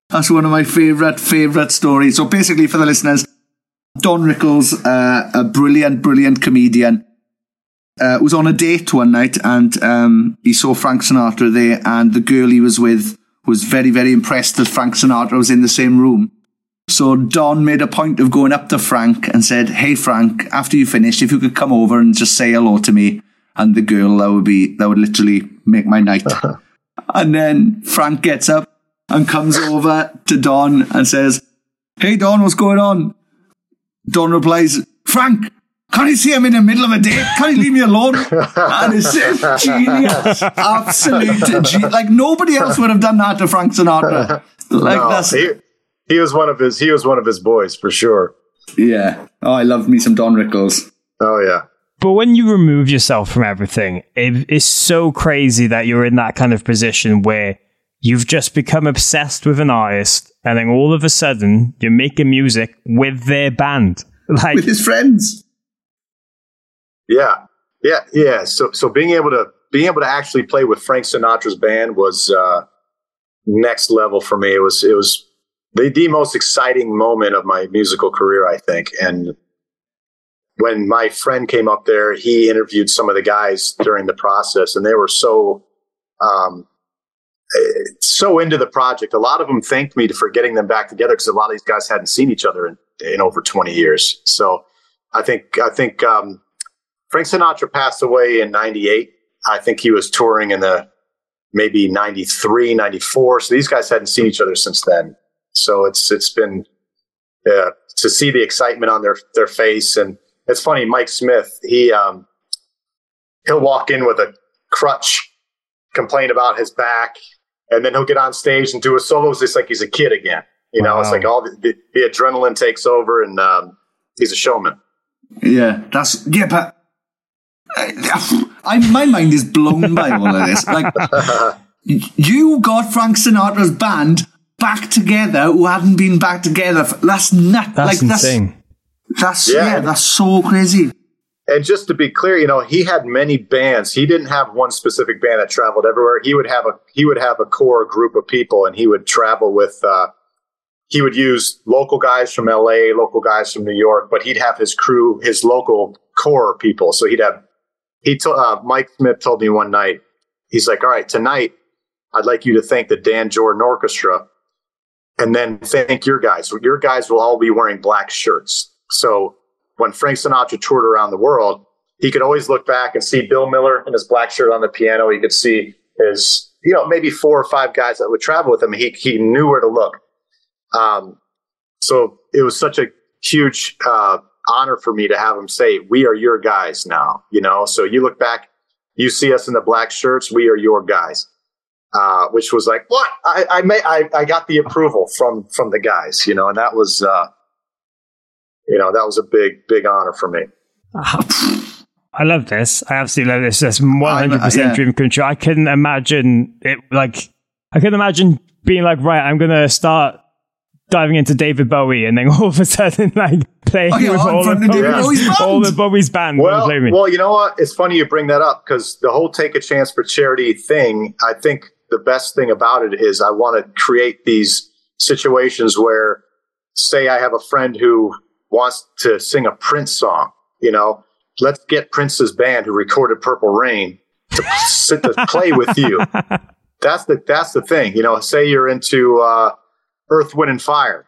That's one of my favourite, favourite stories. So basically, for the listeners, Don Rickles, uh, a brilliant, brilliant comedian, uh, was on a date one night and um, he saw Frank Sinatra there, and the girl he was with was very, very impressed that Frank Sinatra was in the same room. So Don made a point of going up to Frank and said, "Hey Frank, after you finish, if you could come over and just say hello to me." And the girl that would be that would literally make my night. and then Frank gets up and comes over to Don and says, "Hey Don, what's going on?" Don replies, "Frank, can't you see I'm in the middle of a date? Can't you leave me alone?" [laughs] and it's genius, absolute ge- like nobody else would have done that to Frank Sinatra. Like No, that's he, he was one of his he was one of his boys for sure. yeah. Oh, I love me some Don Rickles. Oh yeah. But when you remove yourself from everything, it is so crazy that you're in that kind of position where you've just become obsessed with an artist, and then all of a sudden you're making music with their band. [laughs] Like, with his friends. Yeah, yeah, yeah. So, so being able to being able to actually play with Frank Sinatra's band was uh, next level for me. It was it was the the most exciting moment of my musical career, I think. And when my friend came up there, he interviewed some of the guys during the process, and they were so um, so into the project. A lot of them thanked me for getting them back together because a lot of these guys hadn't seen each other in, in over twenty years. So I think I think. Um, Frank Sinatra passed away in 98. I think he was touring in the maybe 93, 94. So these guys hadn't seen each other since then. So it's, it's been, uh, to see the excitement on their, their face. And it's funny, Mike Smith, he, um, he'll walk in with a crutch, complain about his back, and then he'll get on stage and do a solo. It's just like he's a kid again. You know, it's like all the, the, the adrenaline takes over and, um, he's a showman. Yeah, that's yeah, but I, I my mind is blown by all of this. Like [laughs] you got Frank Sinatra's band back together who hadn't been back together. For, that's nut. that's like insane. that's that's Yeah. yeah. that's so crazy. And just to be clear, you know, he had many bands. He didn't have one specific band that traveled everywhere. He would have a he would have a core group of people, and he would travel with. Uh, he would use local guys from L.A., local guys from New York, but he'd have his crew, his local core people. So he'd have. He told uh, Mike Smith told me one night. He's like, "All right, tonight, I'd like you to thank the Dan Jordan Orchestra, and then thank your guys. Your guys will all be wearing black shirts. So when Frank Sinatra toured around the world, he could always look back and see Bill Miller in his black shirt on the piano. He could see his, you know, maybe four or five guys that would travel with him. He he knew where to look. Um, so it was such a huge uh, honor for me to have him say, "We are your guys now." You know, so you look back, you see us in the black shirts. We are your guys. Uh, which was like, what? I I, may, I I got the approval from from the guys, you know, and that was, uh, you know, that was a big big honor for me. [sighs] I love this. I absolutely love this. That's one hundred percent yeah. dream come true. I couldn't imagine it. Like I couldn't imagine being like, right, I'm gonna start diving into David Bowie, and then [laughs] all of a sudden, like playing Oh, yeah, with in all of of David Bowie's, Bowie's band. all the Bowie's band. Well, Play me. well, you know what? It's funny you bring that up because the whole take a chance for charity thing. I think the best thing about it is I want to create these situations where, say, I have a friend who wants to sing a Prince song. You know, let's get Prince's band who recorded Purple Rain to [laughs] sit to play with you. [laughs] That's the that's the thing. You know, say you're into uh, Earth, Wind, and Fire.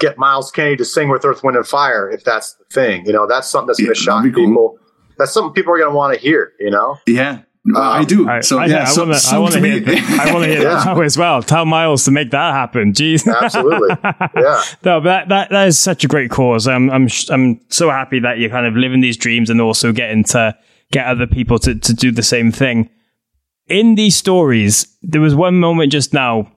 Get Myles Kennedy to sing with Earth, Wind, and Fire if that's the thing. You know, that's something that's going Yeah, to shock cool. people. That's something people are going to want to hear. You know, Yeah, Uh, I do. I, so I, yeah, I so, want to so to hear. I want to hear that [laughs] Yeah. now as well. Tell Myles to make that happen. Jeez. [laughs] absolutely. yeah. No, but that, that that is such a great cause. I'm I'm sh- I'm so happy that you're kind of living these dreams and also getting to get other people to to do the same thing. In these stories, there was one moment just now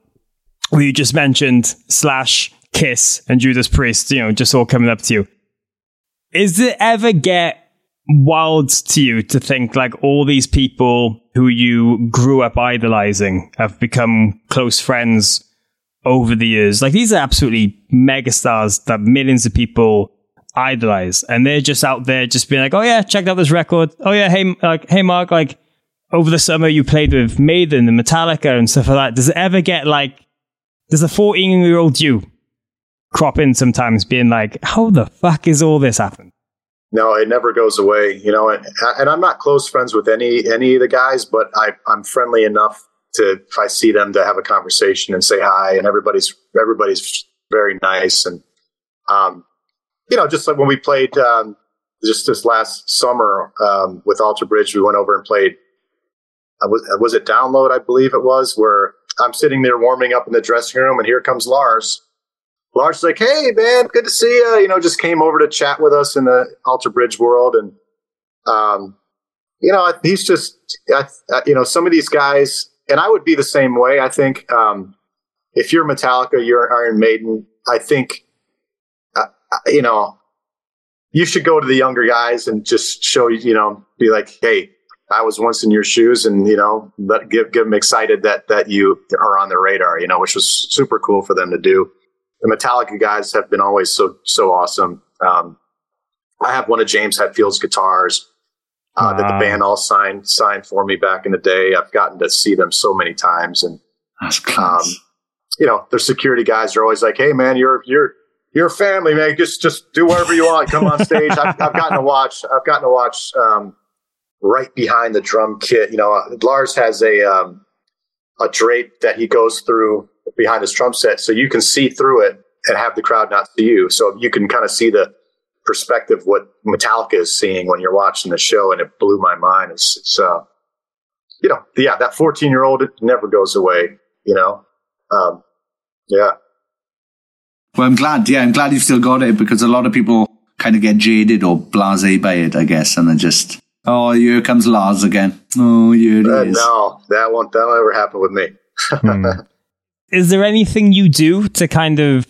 where you just mentioned Slash, Kiss, and Judas Priest. You know, just all coming up to you. Is it ever get wild to you to think like all these people who you grew up idolizing have become close friends over the years. Like these are absolutely megastars that millions of people idolize, and they're just out there just being like, "Oh yeah, checked out this record. Oh yeah, hey, like hey Mark, like over the summer you played with Maiden and Metallica and stuff like that. Does it ever get like does a 14 year old you crop in sometimes being like, how the fuck is all this happening? No, it never goes away, you know. And, and I'm not close friends with any any of the guys, but I, I'm friendly enough to if I see them to have a conversation and say hi, and everybody's everybody's very nice, and um, you know, just like when we played um, just this last summer um, with Alter Bridge, we went over and played. Uh, was was it Download? I believe it was where I'm sitting there warming up in the dressing room, and here comes Lars Lars like, "Hey, man, good to see you." You know, just came over to chat with us in the Alter Bridge world, and um, you know, he's just, I, you know, some of these guys, and I would be the same way. I think um, if you're Metallica, you're Iron Maiden. I think, uh, you know, you should go to the younger guys and just show you know, be like, "Hey, I was once in your shoes," and you know, let, give give them excited that that you are on the radar. You know, which was super cool for them to do the Metallica guys have been always so so awesome. Um, I have one of James Hetfield's guitars uh, wow. that the band all signed signed for me back in the day. I've gotten to see them so many times, and that's. Um, you know, their security guys are always like, "Hey, man, you're you're you're family, man. Just just do whatever you want. Come on stage." I've, I've gotten to watch. I've gotten to watch um, right behind the drum kit. You know, Lars has a um, a drape that he goes through behind his drum set, so you can see through it and have the crowd not see you. So you can kind of see the perspective what Metallica is seeing when you're watching the show, and it blew my mind. It's, it's uh, you know, yeah, that 14 year old it never goes away. You know, um, yeah. Well, I'm glad. Yeah, I'm glad you've still got it because a lot of people kind of get jaded or blasé by it, I guess, and they just, oh, here comes Lars again. Oh, here it uh, is. No, that won't that won't ever happen with me. [laughs] hmm is there anything you do to kind of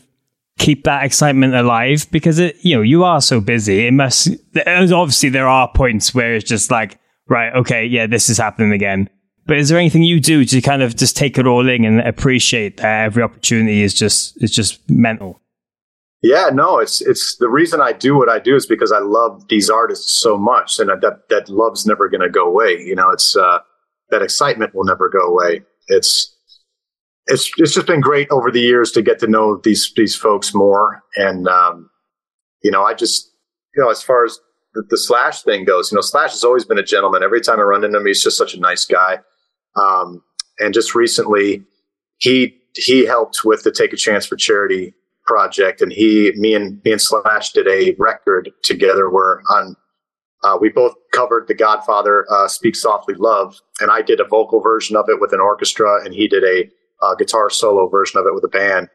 keep that excitement alive? Because it, you know, you are so busy. It must. Obviously, there are points where it's just like, right, okay, yeah, this is happening again. But is there anything you do to kind of just take it all in and appreciate that every opportunity is just is just mental? Yeah, no, it's it's the reason I do what I do is because I love these artists so much, and that that love's never going to go away. You know, it's uh, that excitement will never go away. It's it's it's just been great over the years to get to know these these folks more, and um, you know, I just you know, as far as the, the, Slash thing goes, you know, Slash has always been a gentleman. Every time I run into him, he's just such a nice guy. Um, and just recently, he he helped with the Take a Chance for Charity project, and he, me and me and Slash did a record together where on uh, we both covered The Godfather, uh, "Speak Softly, Love," and I did a vocal version of it with an orchestra, and he did a uh, guitar solo version of it with a band.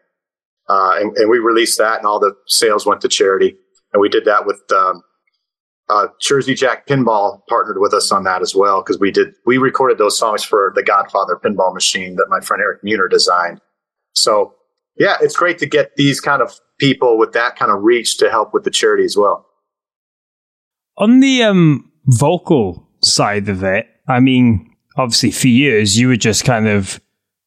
Uh, and, and, we released that, and all the sales went to charity. And we did that with um, uh, Jersey Jack Pinball partnered with us on that as well because we did we recorded those songs for the Godfather pinball machine that my friend Eric Meunier designed. So yeah, it's great to get these kind of people with that kind of reach to help with the charity as well. On the um, vocal side of it, I mean, obviously for years you were just kind of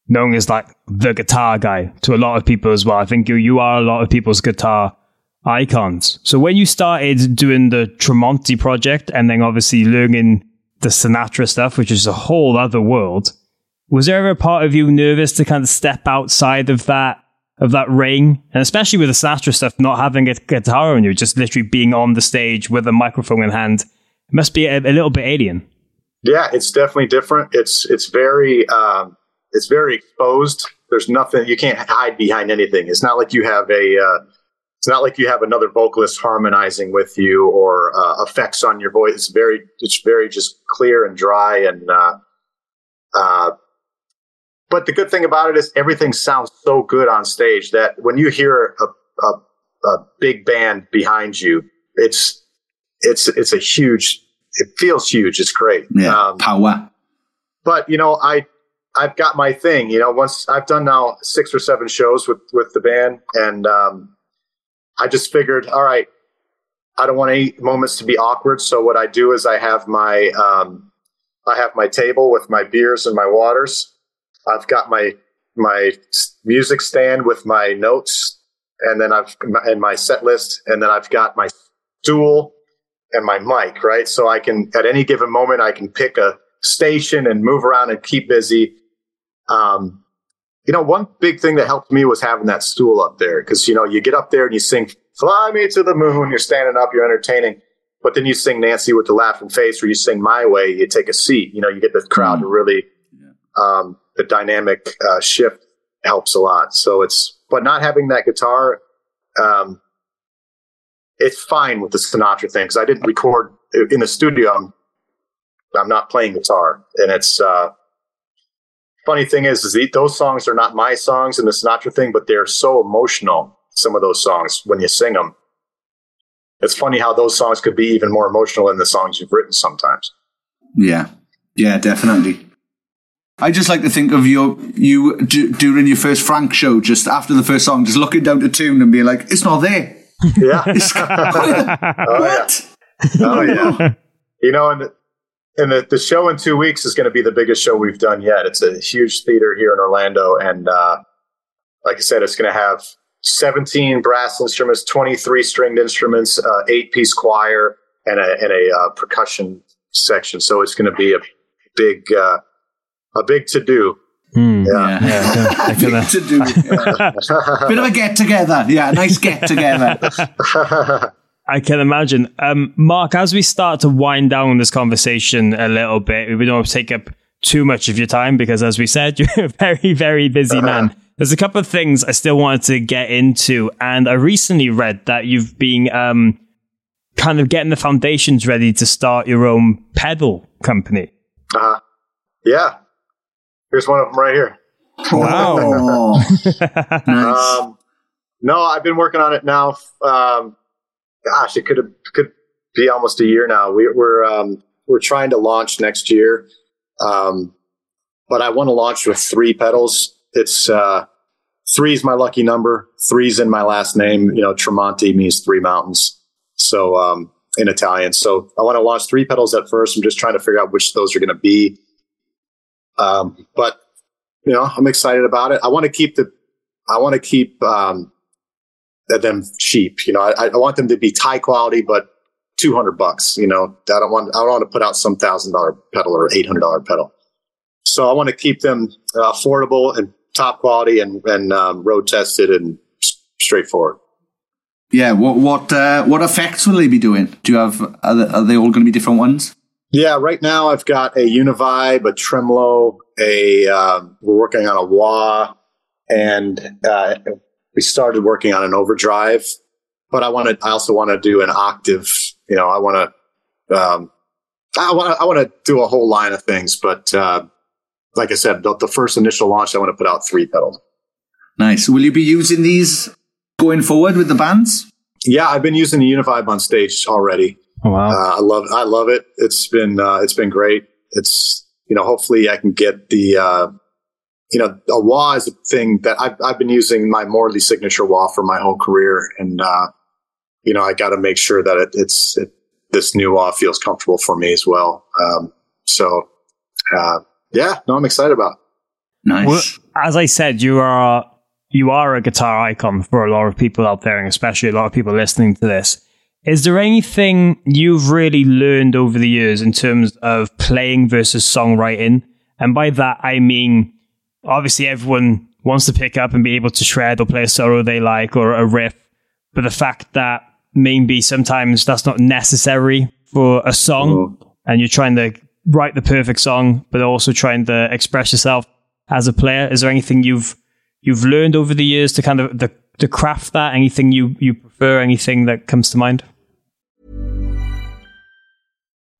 known as like the guitar guy to a lot of people as well. I think you, you are a lot of people's guitar icons. So when you started doing the Tremonti project and then obviously learning the Sinatra stuff, which is a whole other world, was there ever a part of you nervous to kind of step outside of that of that ring? And especially with the Sinatra stuff, not having a guitar on you, just literally being on the stage with a microphone in hand, must be a, a little bit alien. Yeah, it's definitely different. It's it's very um, it's very exposed. There's nothing you can't hide behind anything. It's not like you have a uh, it's not like you have another vocalist harmonizing with you or uh, effects on your voice. It's very it's very just clear and dry and uh, uh, but the good thing about it is everything sounds so good on stage that when you hear a, a, a big band behind you, it's it's it's a huge. It feels huge. It's great. Yeah, um, power. But you know, I I've got my thing. You know, once I've done now six or seven shows with with the band, and um, I just figured, all right, I don't want any moments to be awkward. So what I do is I have my um, I have my table with my beers and my waters. I've got my my music stand with my notes, and then I've and my set list, and then I've got my stool and my mic. Right, so I can at any given moment I can pick a station and move around and keep busy um, you know, one big thing that helped me was having that stool up there because, you know, you get up there and you sing Fly Me to the Moon, you're standing up, you're entertaining. But then you sing Nancy with the laughing face or you sing My Way, you take a seat. You know, you get the crowd to really, um, the dynamic uh, shift helps a lot. So it's, but not having that guitar, um, it's fine with the Sinatra thing because I didn't record in the studio. I'm, I'm not playing guitar, and it's uh, funny thing is, is the, those songs are not my songs in the Sinatra thing, but they're so emotional. Some of those songs when you sing them, it's funny how those songs could be even more emotional than the songs you've written sometimes. Yeah, yeah, definitely. I just like to think of your you d- during your first Frank show, just after the first song, just looking down to tune and being like, "It's not there." Yeah. oh, what? Yeah. Oh yeah. Oh, [laughs] you know, and and the, the show in two weeks is going to be the biggest show we've done yet. It's a huge theater here in Orlando, and uh, like I said, it's going to have 17 brass instruments, 23 stringed instruments, uh, eight piece choir, and a and a uh, percussion section. So it's going to be a big uh, a big to do. Mm, yeah, yeah, I feel to do. [laughs] [laughs] Bit of a get together. Yeah, nice get together. [laughs] I can imagine. Um, Mark, as we start to wind down this conversation a little bit, we don't want to take up too much of your time because, as we said, [laughs] you're a very, very busy man. There's a couple of things I still wanted to get into, and I recently read that you've been um, kind of getting the foundations ready to start your own pedal company. Uh-huh. Yeah. Here's one of them right here. Oh, [laughs] nice. Um, no, I've been working on it now. Um, gosh, it could have could be almost a year now. We, we're um, we're trying to launch next year, um, but I want to launch with three pedals. It's uh, three is my lucky number. Three's in my last name. You know, Tremonti means three mountains. So um, in Italian. So I want to launch three pedals at first. I'm just trying to figure out which those are going to be. Um, but you know, I'm excited about it. I want to keep the, I want to keep um, them cheap. You know, I, I want them to be high quality, but 200 bucks. You know, I don't want, I don't want to put out some thousand dollar pedal or $800 pedal. So I want to keep them uh, affordable and top quality and, and um, road tested and s- straightforward. Yeah. What what uh, what effects will they be doing? Do you have? Are they, are they all going to be different ones? Yeah, right now I've got a Univibe, a Tremolo, a um, we're working on a wah, and uh, we started working on an overdrive. But I want to. I also want to do an octave. You know, I want to. Um, I want. I want to do a whole line of things. But uh, like I said, the, the first initial launch, I want to put out three pedals. Nice. Will you be using these going forward with the bands? Yeah, I've been using the Univibe on stage already. Oh, wow. Uh, I love I love it. It's been uh, it's been great. It's you know hopefully I can get the uh, you know a wah is a thing that I've I've been using my Morley signature wah for my whole career, and uh, you know I got to make sure that it, it's it, this new wah feels comfortable for me as well. Um, so uh, yeah, no, I'm excited about. It. Nice. Well, as I said, you are you are a guitar icon for a lot of people out there, and especially a lot of people listening to this. Is there anything you've really learned over the years in terms of playing versus songwriting? And by that, I mean, obviously, everyone wants to pick up and be able to shred or play a solo they like or a riff. But the fact that maybe sometimes that's not necessary for a song, mm-hmm. and you're trying to write the perfect song, but also trying to express yourself as a player. Is there anything you've you've learned over the years to kind of the, to craft that? Anything you you prefer? Anything that comes to mind?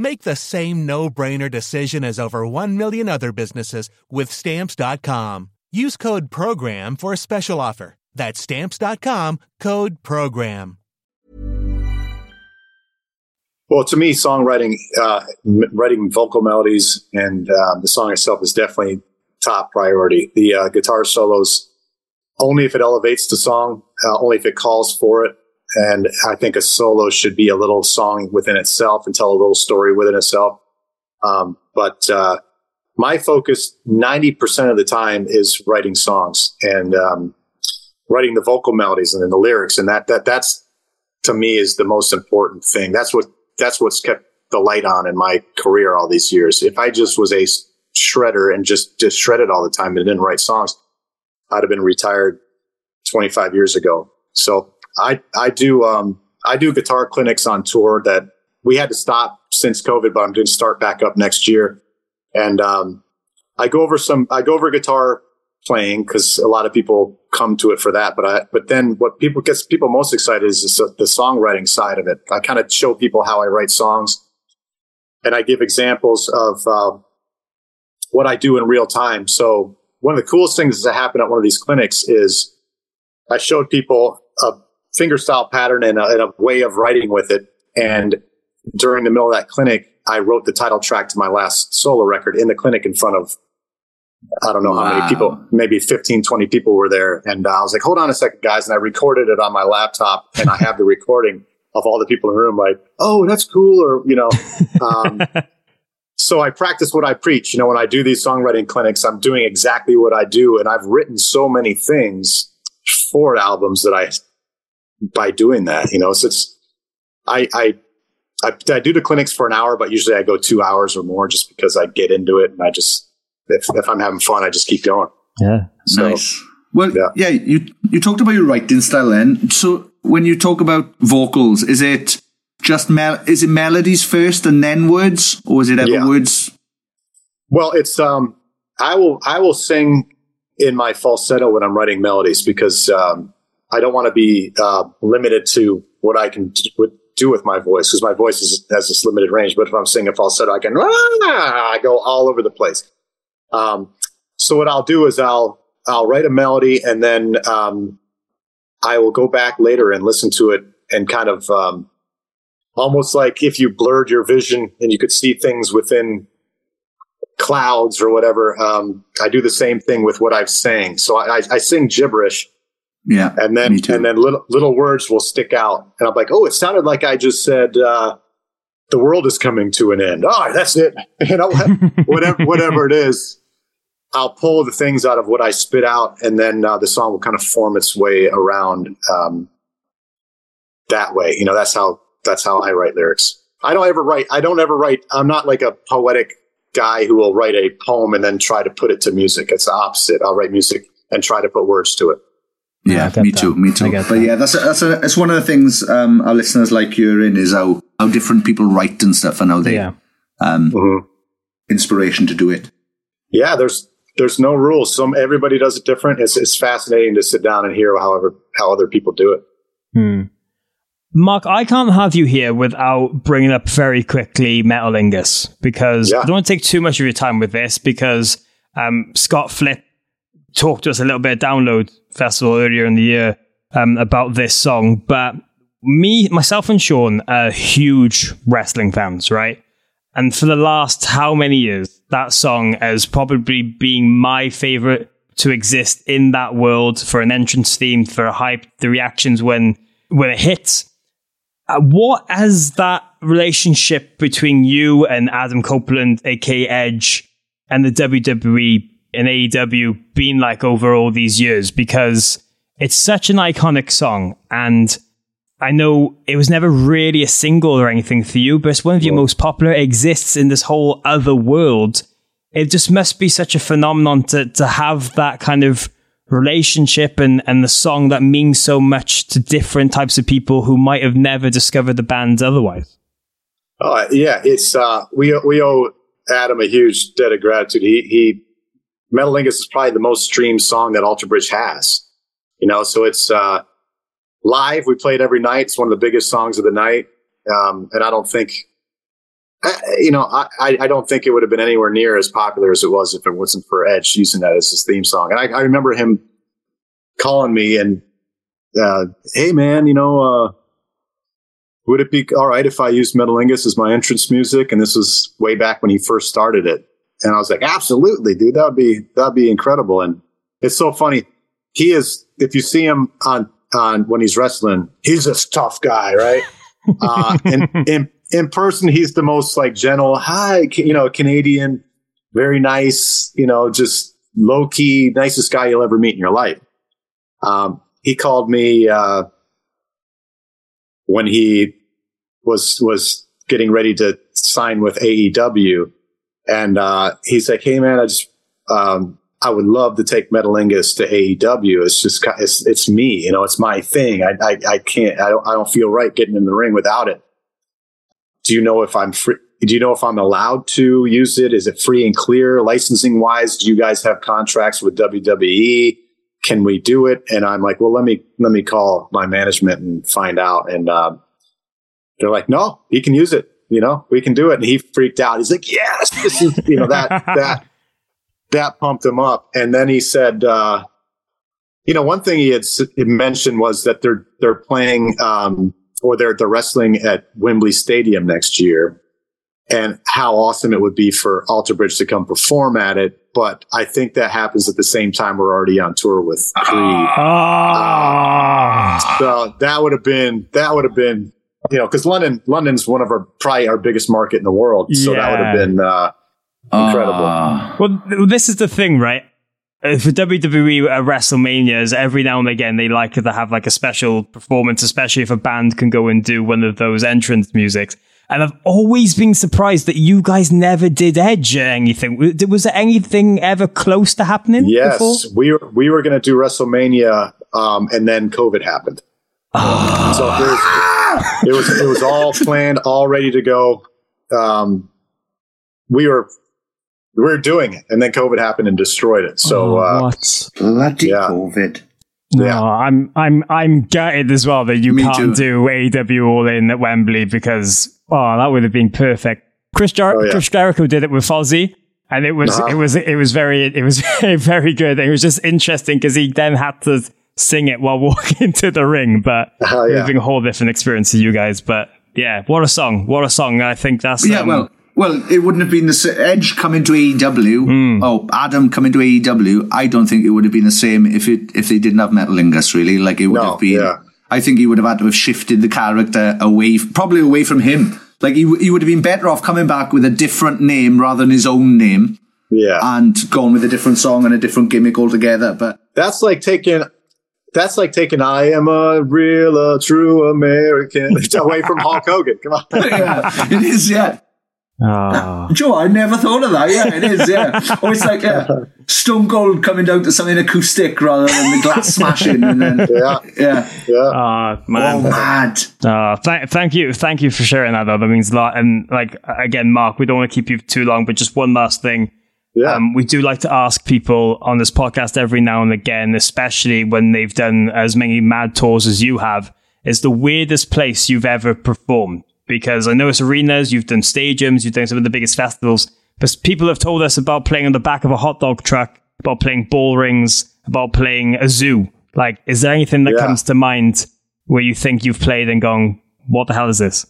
Make the same no brainer decision as over 1 million other businesses with Stamps.com. Use code PROGRAM for a special offer. That's Stamps.com code PROGRAM. Well, to me, songwriting, uh, writing vocal melodies and um, the song itself is definitely top priority. The uh, guitar solos, only if it elevates the song, uh, only if it calls for it. And I think a solo should be a little song within itself and tell a little story within itself. Um, but uh, my focus 90% of the time is writing songs and um, writing the vocal melodies and then the lyrics. And that, that, that's to me is the most important thing. That's what, that's what's kept the light on in my career all these years. If I just was a shredder and just, just shredded all the time and didn't write songs, I'd have been retired 25 years ago. So I, I do, um, I do guitar clinics on tour that we had to stop since COVID, but I'm going to start back up next year. And, um, I go over some, I go over guitar playing because a lot of people come to it for that. But I, but then what people gets people most excited is the, songwriting side of it. I kind of show people how I write songs and I give examples of, uh, what I do in real time. So one of the coolest things that happened at one of these clinics is I showed people a fingerstyle pattern and a, and a way of writing with it. And during the middle of that clinic, I wrote the title track to my last solo record in the clinic in front of, I don't know wow. how many people, maybe 15, 20 people were there. And uh, I was like, hold on a second, guys. And I recorded it on my laptop and I have the recording of all the people in the room like, oh, that's cool. Or, you know, um, [laughs] so I practice what I preach. You know, when I do these songwriting clinics, I'm doing exactly what I do. And I've written so many things for albums that I, by doing that, you know, so it's, I, I, I, I do the clinics for an hour, but usually I go two hours or more just because I get into it and I just, if, if I'm having fun, I just keep going. Yeah. So, nice. Well, yeah. yeah, you, you talked about your writing style then. So when you talk about vocals, is it, just mel- is it melodies first and then words, or is it ever yeah. words? Well, it's um, I will I will sing in my falsetto when I'm writing melodies because um, I don't want to be uh, limited to what I can do with my voice because my voice is, has this limited range. But if I'm singing falsetto, I can ah, I go all over the place. Um, so what I'll do is I'll I'll write a melody and then um, I will go back later and listen to it and kind of um, almost like if you blurred your vision and you could see things within clouds or whatever. Um, I do the same thing with what I've sang. So I, I sing gibberish. Yeah. And then, and then little, little words will stick out. And I'm like, oh, it sounded like I just said, uh, the world is coming to an end. Oh, that's it. [laughs] You know, whatever, whatever it is, I'll pull the things out of what I spit out, and then uh, the song will kind of form its way around um, that way. You know, that's how that's how I write lyrics. I don't ever write. I don't ever write. I'm not like a poetic guy who will write a poem and then try to put it to music. It's the opposite. I'll write music and try to put words to it. Yeah, me that. too. Me too. But that. yeah, that's a, that's a, it's one of the things um, our listeners like you are in is how how different people write and stuff and how they yeah. um, mm-hmm. inspiration to do it. Yeah, there's there's no rules. Some everybody does it different. It's it's fascinating to sit down and hear however how other people do it. Hmm. Mark, I can't have you here without bringing up very quickly Metalingus because yeah. I don't want to take too much of your time with this because um, Scott Phillips talked to us a little bit at Download Festival earlier in the year um, about this song. But me, myself, and Sean are huge wrestling fans, right? And for the last how many years, that song has probably been my favorite to exist in that world for an entrance theme, for a hype, the reactions when when it hits uh, what has that relationship between you and Adam Copeland, aka Edge, and the WWE and AEW been like over all these years? Because it's such an iconic song, and I know it was never really a single or anything for you, but it's one of your most popular. It exists in this whole other world. It just must be such a phenomenon to to have that kind of relationship and, and the song that means so much to different types of people who might have never discovered the band otherwise. Uh, yeah, it's uh, we we owe Adam a huge debt of gratitude. He he Metalingus is probably the most streamed song that Alter Bridge has. You know, so it's uh, live. We play it every night. It's one of the biggest songs of the night, um, and I don't think, I, you know, I, I don't think it would have been anywhere near as popular as it was if it wasn't for Edge using that as his theme song. And I, I remember him calling me and, uh, hey man, you know, uh, would it be all right if I used Metalingus as my entrance music? And this was way back when he first started it. And I was like, absolutely, dude, that'd be, that'd be incredible. And it's so funny. He is, if you see him on, on when he's wrestling, he's this tough guy, right? [laughs] uh, and in, in person, he's the most like gentle, hi, you know, Canadian, very nice, you know, just low key, nicest guy you'll ever meet in your life. Um, he called me, uh, when he was, was getting ready to sign with AEW and uh, he's like, "Hey, man, I just um, I would love to take Metalingus to AEW. It's just it's it's me, you know, it's my thing. I I, I can't. I don't I don't feel right getting in the ring without it. Do you know if I'm free? Do you know if I'm allowed to use it? Is it free and clear licensing wise? Do you guys have contracts with WWE? Can we do it? And I'm like, well, let me let me call my management and find out. And um, they're like, no, he can use it you know, we can do it. And he freaked out. He's like, yes, this is, you know, that, [laughs] that, that pumped him up. And then he said, uh, you know, one thing he had mentioned was that they're, they're playing, um, or they're, they're wrestling at Wembley Stadium next year and how awesome it would be for Alter Bridge to come perform at it. But I think that happens at the same time we're already on tour with Creed. Ah. Uh, so that would have been, that would have been you know, because London, London's one of our probably our biggest market in the world. So that would have been uh, incredible. Uh, well, this is the thing, right? Uh, for WWE at WrestleManias, every now and again they like to have like a special performance, especially if a band can go and do one of those entrance musics. And I've always been surprised that you guys never did Edge or anything. Was there anything ever close to happening? Yes, before? we were we were going to do WrestleMania, um, and then COVID happened. so it was, it was it was all planned, all ready to go. Um, we were we were doing it, and then COVID happened and destroyed it. So Oh, uh. Bloody Yeah. COVID. No, I'm I'm I'm gutted as well that you Me can't too. do AEW All In at Wembley because oh that would have been perfect. Chris, Jer- Oh, yeah. Chris Jericho did it with Fozzy, and it was Uh-huh. it was it was very it was very, [laughs] very good. It was just interesting because he then had to sing it while [laughs] walking into the ring, but it would yeah. have been a whole different experience to you guys. But yeah, what a song! What a song! I think that's Yeah, um, well, well, it wouldn't have been the sa- Edge coming to AEW. Hmm. Oh, Adam coming to AEW. I don't think it would have been the same if it if they didn't have Metalingus. Really, like it would No, have been. yeah. I think he would have had to have shifted the character away, probably away from him. Like he, he would have been better off coming back with a different name rather than his own name, yeah, and going with a different song and a different gimmick altogether. But that's like taking that's like taking "I am a real, a true American" [laughs] away from Hulk Hogan. Come on, [laughs] yeah, it is. Yeah. ah. Joe, I never thought of that. Yeah, it is. Yeah. Or it's like yeah, Stone Cold coming down to something acoustic rather than the glass [laughs] smashing, and then yeah, yeah. yeah. Ah, man. Oh, mad. Uh, th- thank you, thank you for sharing that. Though that means a lot. And like again, Mark, we don't want to keep you too long, but just one last thing. Yeah. Um, we do like to ask people on this podcast every now and again, especially when they've done as many mad tours as you have, is the weirdest place you've ever performed? Because I know it's arenas, you've done stadiums, you've done some of the biggest festivals, but people have told us about playing on the back of a hot dog truck, about playing ball rings, about playing a zoo. Like, is there anything that Yeah. comes to mind where you think you've played and gone, what the hell is this?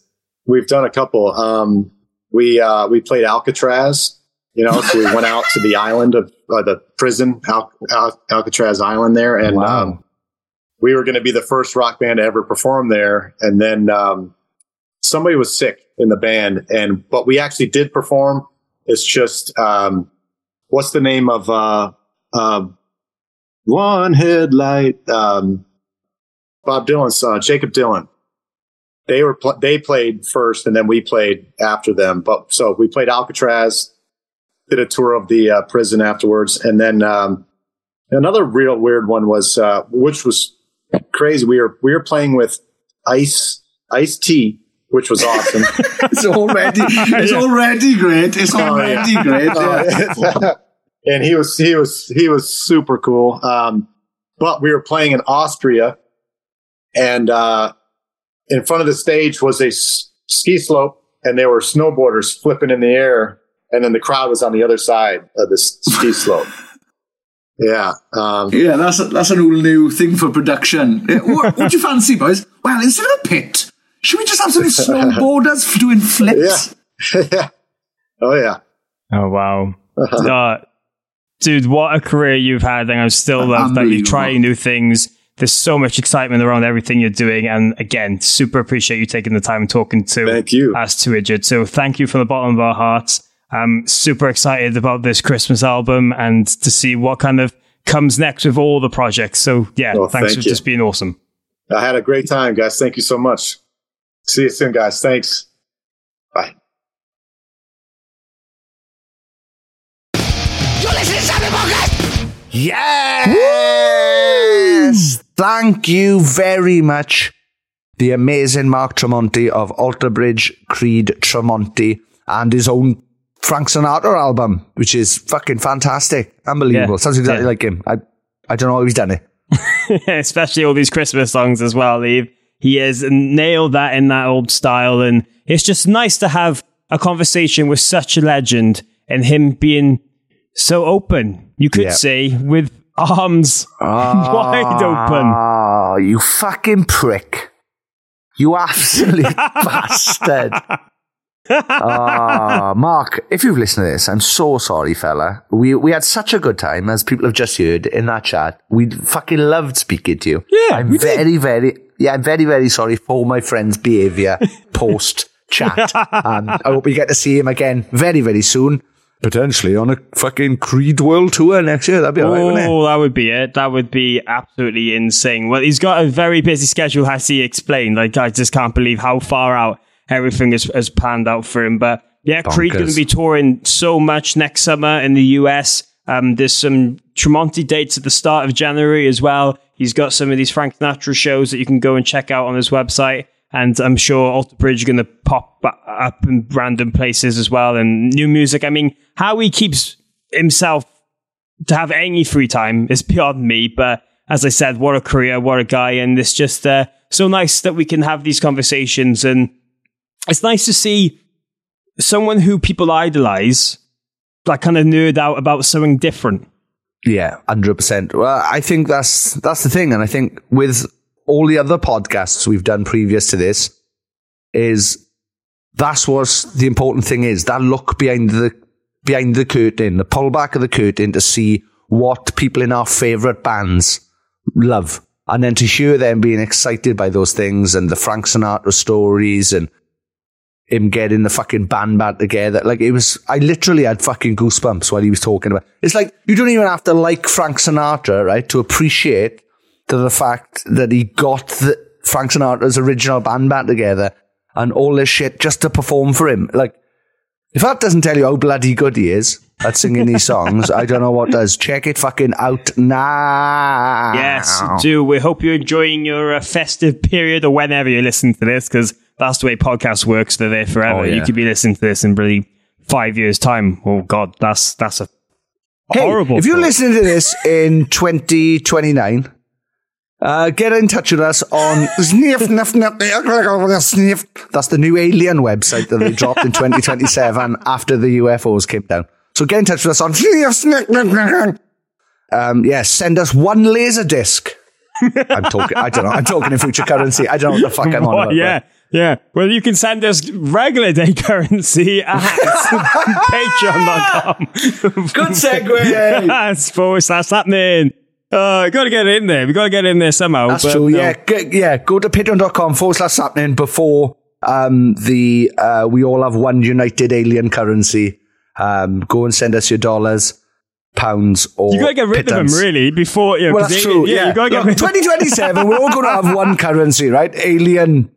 We've done a couple. Um, we uh, we played Alcatraz. You know, so we went out to the island of uh, the prison, Al- Al- Alcatraz Island there, and Wow. um, we were going to be the first rock band to ever perform there. And then um, somebody was sick in the band, and but we actually did perform. It's just um, what's the name of uh, um, one headlight? Um, Bob Dylan's son, Jakob Dylan they were pl- they played first and then we played after them but so we played alcatraz did a tour of the uh, prison afterwards and then um, another real weird one was uh, which was crazy we were we were playing with ice Ice-T which was awesome [laughs] It's already, it's already great. It's Oh, yeah. already great. Yeah. And he was he was he was super cool. Um, but we were playing in Austria, and uh, in front of the stage was a s- ski slope, and there were snowboarders flipping in the air, and then the crowd was on the other side of the ski slope. [laughs] Yeah, um, Yeah, that's a, that's an all new thing for production. What, what do you fancy, boys? Well, instead of a pit, should we just have some [laughs] snowboarders for doing flips? [laughs] yeah, oh yeah. Oh wow, uh, dude! What a career you've had, and I'm still love that you're trying new things. There's so much excitement around everything you're doing, and again, super appreciate you taking the time and talking to Thank you. us to Idjit. So thank you from the bottom of our hearts. I'm super excited about this Christmas album and to see what kind of comes next with all the projects. So yeah, Oh, thanks thank for you. just being awesome. I had a great time, guys. Thank you so much. See you soon, guys. Thanks. Bye. Yes! Thank you very much. The amazing Mark Tremonti of Alter Bridge Creed Tremonti and his own Frank Sinatra album, which is fucking fantastic. Unbelievable. Yeah. Sounds exactly Yeah. like him. I, I don't know how he's done it. [laughs] especially all these Christmas songs as well. He, he has nailed that in that old style. And it's just nice to have a conversation with such a legend and him being so open, you could Yeah. say, with arms [laughs] wide open. Oh, you fucking prick. You absolute [laughs] bastard. Ah, [laughs] Mark, if you've listened to this, I'm so sorry, fella. We we had such a good time, as people have just heard in that chat. We fucking loved speaking to you. Yeah, I'm we did. very, very, yeah, I'm very, very sorry for my friend's behaviour [laughs] post chat. [laughs] um, I hope we get to see him again very, very soon. Potentially on a fucking Creed World Tour next year. That'd be alright, wouldn't it? Oh, that would be it. That would be absolutely insane. Well, he's got a very busy schedule, as he explained. Like, I just can't believe how far out everything is, has planned out for him. But yeah, Creed going to be touring so much next summer in the US. Um, there's some Tremonti dates at the start of January as well. He's got some of these Frank Sinatra shows that you can go and check out on his website. And I'm sure Alter Bridge are going to pop up in random places as well. And new music. I mean, how he keeps himself to have any free time is [laughs] beyond me. But as I said, what a career, what a guy. And it's just uh, so nice that we can have these conversations. And it's nice to see someone who people idolize, like kind of nerd out about something different. Yeah, hundred percent. Well, I think that's that's the thing, and I think with all the other podcasts we've done previous to this, is that's what the important thing is. That look behind the behind the curtain, the pull back of the curtain to see what people in our favorite bands love, and then to hear them being excited by those things and the Frank Sinatra stories and him getting the fucking band back together. Like it was, I literally had fucking goosebumps while he was talking about. It's like you don't even have to like Frank Sinatra, right, to appreciate the, fact that he got the Frank Sinatra's original band back together and all this shit just to perform for him. Like, if that doesn't tell you how bloody good he is at singing these songs, I don't know what does. Check it fucking out now. Yes, do. We hope you're enjoying your uh, festive period or whenever you listen to this, because that's the way podcasts works. They're there forever. Oh, yeah. You could be listening to this in really five years' time. Oh God, that's that's a Hey, horrible. If you're listening to this in [laughs] 2029, uh, get in touch with us on [laughs] sniff, sniff, sniff, sniff. That's the new alien website that they dropped in 2027 [laughs] after the UFOs came down. So get in touch with us on sniff, sniff, sniff, sniff. Um, yeah, send us one laser disc. I'm talking, I don't know, I'm talking in future currency. I don't know what the fuck I'm on What? about. yeah, yeah. Well, you can send us regular day [laughs] currency at [laughs] patreon.com. Good segue. [laughs] That's forward slash Sappenin. Uh, gotta get in there. We gotta get in there somehow. That's but true. no. Yeah, G- yeah. Go to patreon.com forward slash Sappenin before um, the uh, we all have one united alien currency. Um, go and send us your dollars, pounds, or You gotta get rid of them, really, before you know, Well, that's they- true. Yeah, Yeah, you gotta get Look, rid 2027. we're all going to have one currency, right? Alien,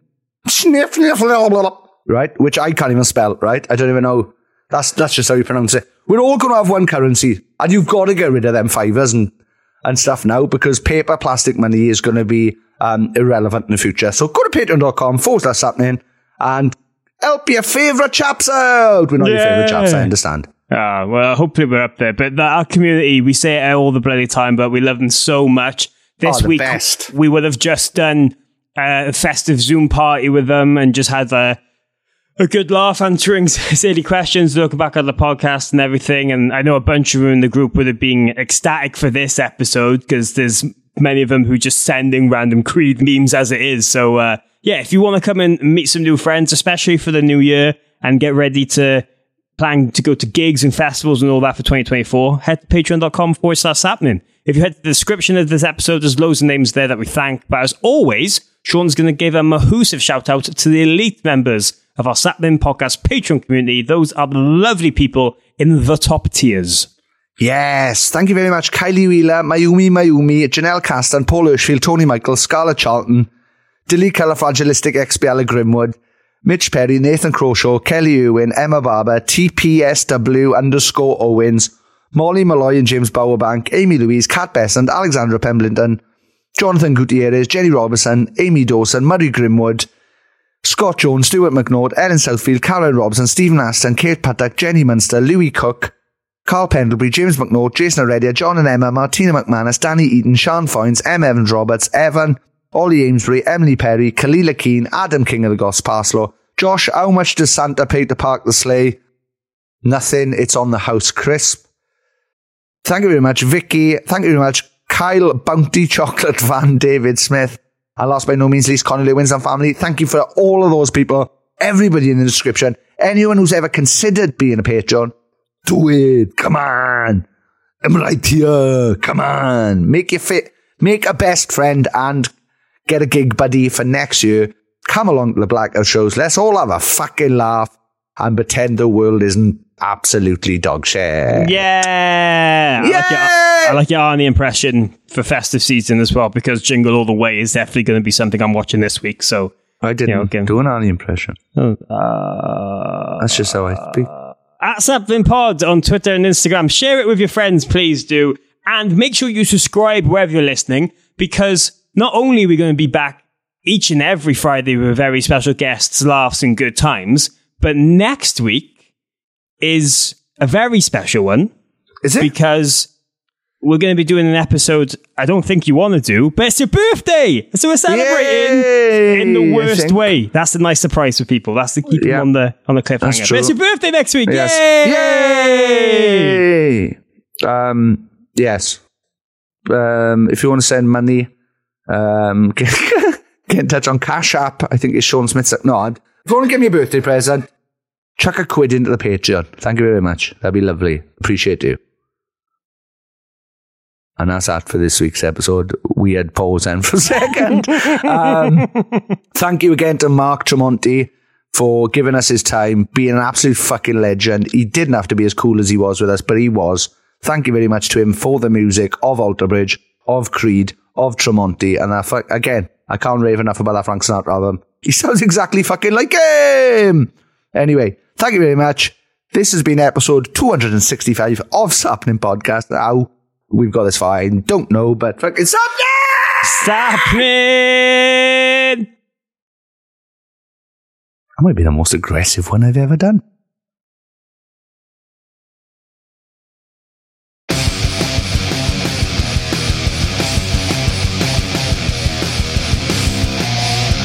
right? Which I can't even spell, right? I don't even know. That's that's just how you pronounce it. We're all going to have one currency, and you've got to get rid of them fivers and and stuff now because paper plastic money is going to be um, irrelevant in the future. So go to patreon.com forward slash Sappenin and help your favourite chaps out. We're not your favourite chaps, I understand. Ah, well, hopefully we're up there. But the, our community, we say it all the bloody time, but we love them so much. This Oh, week, best. we would have just done a festive Zoom party with them and just had a, a good laugh answering [laughs] silly questions, looking back at the podcast and everything. And I know a bunch of them in the group would have been ecstatic for this episode because there's many of them who just sending random Creed memes as it is. So, uh, yeah, if you want to come and meet some new friends, especially for the new year and get ready to plan to go to gigs and festivals and all that for 2024, head to patreon.com forward slash Sappenin. If you head to the description of this episode, there's loads of names there that we thank. But as always, Sean's going to give a mahoosive shout out to the elite members of our Sappenin Podcast Patreon community. Those are the lovely people in the top tiers. Yes, thank you very much. Kylie Wheeler, Mayumi Mayumi, Janelle Caston, Paul Hirschfield, Tony Michael, Scarlet Charlton, Dilly Califragilistic XBL Grimwood, Mitch Perry, Nathan Crawshaw, Kelly Irwin, Emma Barber, TPSW underscore Owens, Molly Molloy and James Bowerbank, Amee Louise, Kat Bessant, Alexandra Pemblington, Jonathan Gutierrez, Jenni Robinson, Amy Dawson, Murray Grimwood, Scott Jones, Stuart McNaught, Ellen Southfield, Caroline Robson, Stephen Aston, Kate Paddock, Jenny Munster, Louis Cook, Carl Pendlebury, James McNaught, Jason Heredia, John and Emma, Martina McManus, Danny Eaton, Sean Foynes, M. Evans Roberts, Evan, Ollie Amesbury, Emily Perry, Kalila Keane, Adam King of the Goss Parslow, Josh, how much does Santa pay to park the sleigh? Nothing, it's on the house crisp. Thank you very much, Vicky. Thank you very much, Kyle Bounty Chocolate [laughs] Van David Smith. And last by no means least, Connie Lewins and family. Thank you for all of those people, everybody in the description, anyone who's ever considered being a patron. Do it. Come on. I'm right here. Come on. Make your fit. Make a best friend and get a gig buddy for next year. Come along to the Blackout shows. Let's all have a fucking laugh and pretend the world isn't absolutely dog shit. Yeah! I like, your, I like your Arnie impression for festive season as well because Jingle All the Way is definitely going to be something I'm watching this week. So I didn't you know, again. do an Arnie impression. Oh, uh, That's just how I speak. at Sappenin Pod on Twitter and Instagram. Share it with your friends, please do. And make sure you subscribe wherever you're listening because not only are we going to be back each and every Friday with very special guests, laughs, and good times, but next week is a very special one. Is it? Because we're going to be doing an episode I don't think you want to do, but it's your birthday. So we're celebrating Yay, in the worst way. That's the nice surprise for people. That's to keep them on the on the cliffhanger. That's But true. it's your birthday next week. Yes. Yay! Yay! Um, yes. Um, if you want to send money, um, [laughs] get, get in touch on Cash App. I think it's Sean Smith's. No, if you want to give me a birthday present, chuck a quid into the Patreon. Thank you very much. That'd be lovely. Appreciate you. And that's that for this week's episode. We had pause then for a second. [laughs] um, thank you again to Mark Tremonti for giving us his time, being an absolute fucking legend. He didn't have to be as cool as he was with us, but he was. Thank you very much to him for the music of Alter Bridge, of Creed, of Tremonti. And I, fu- again, I can't rave enough about that Frank Sinatra album. He sounds exactly fucking like him. Anyway, thank you very much. This has been episode 265 of Sappenin Podcast. Now, we've got this far. I don't know, but fucking Sappenin! Sappenin! I might be the most aggressive one I've ever done.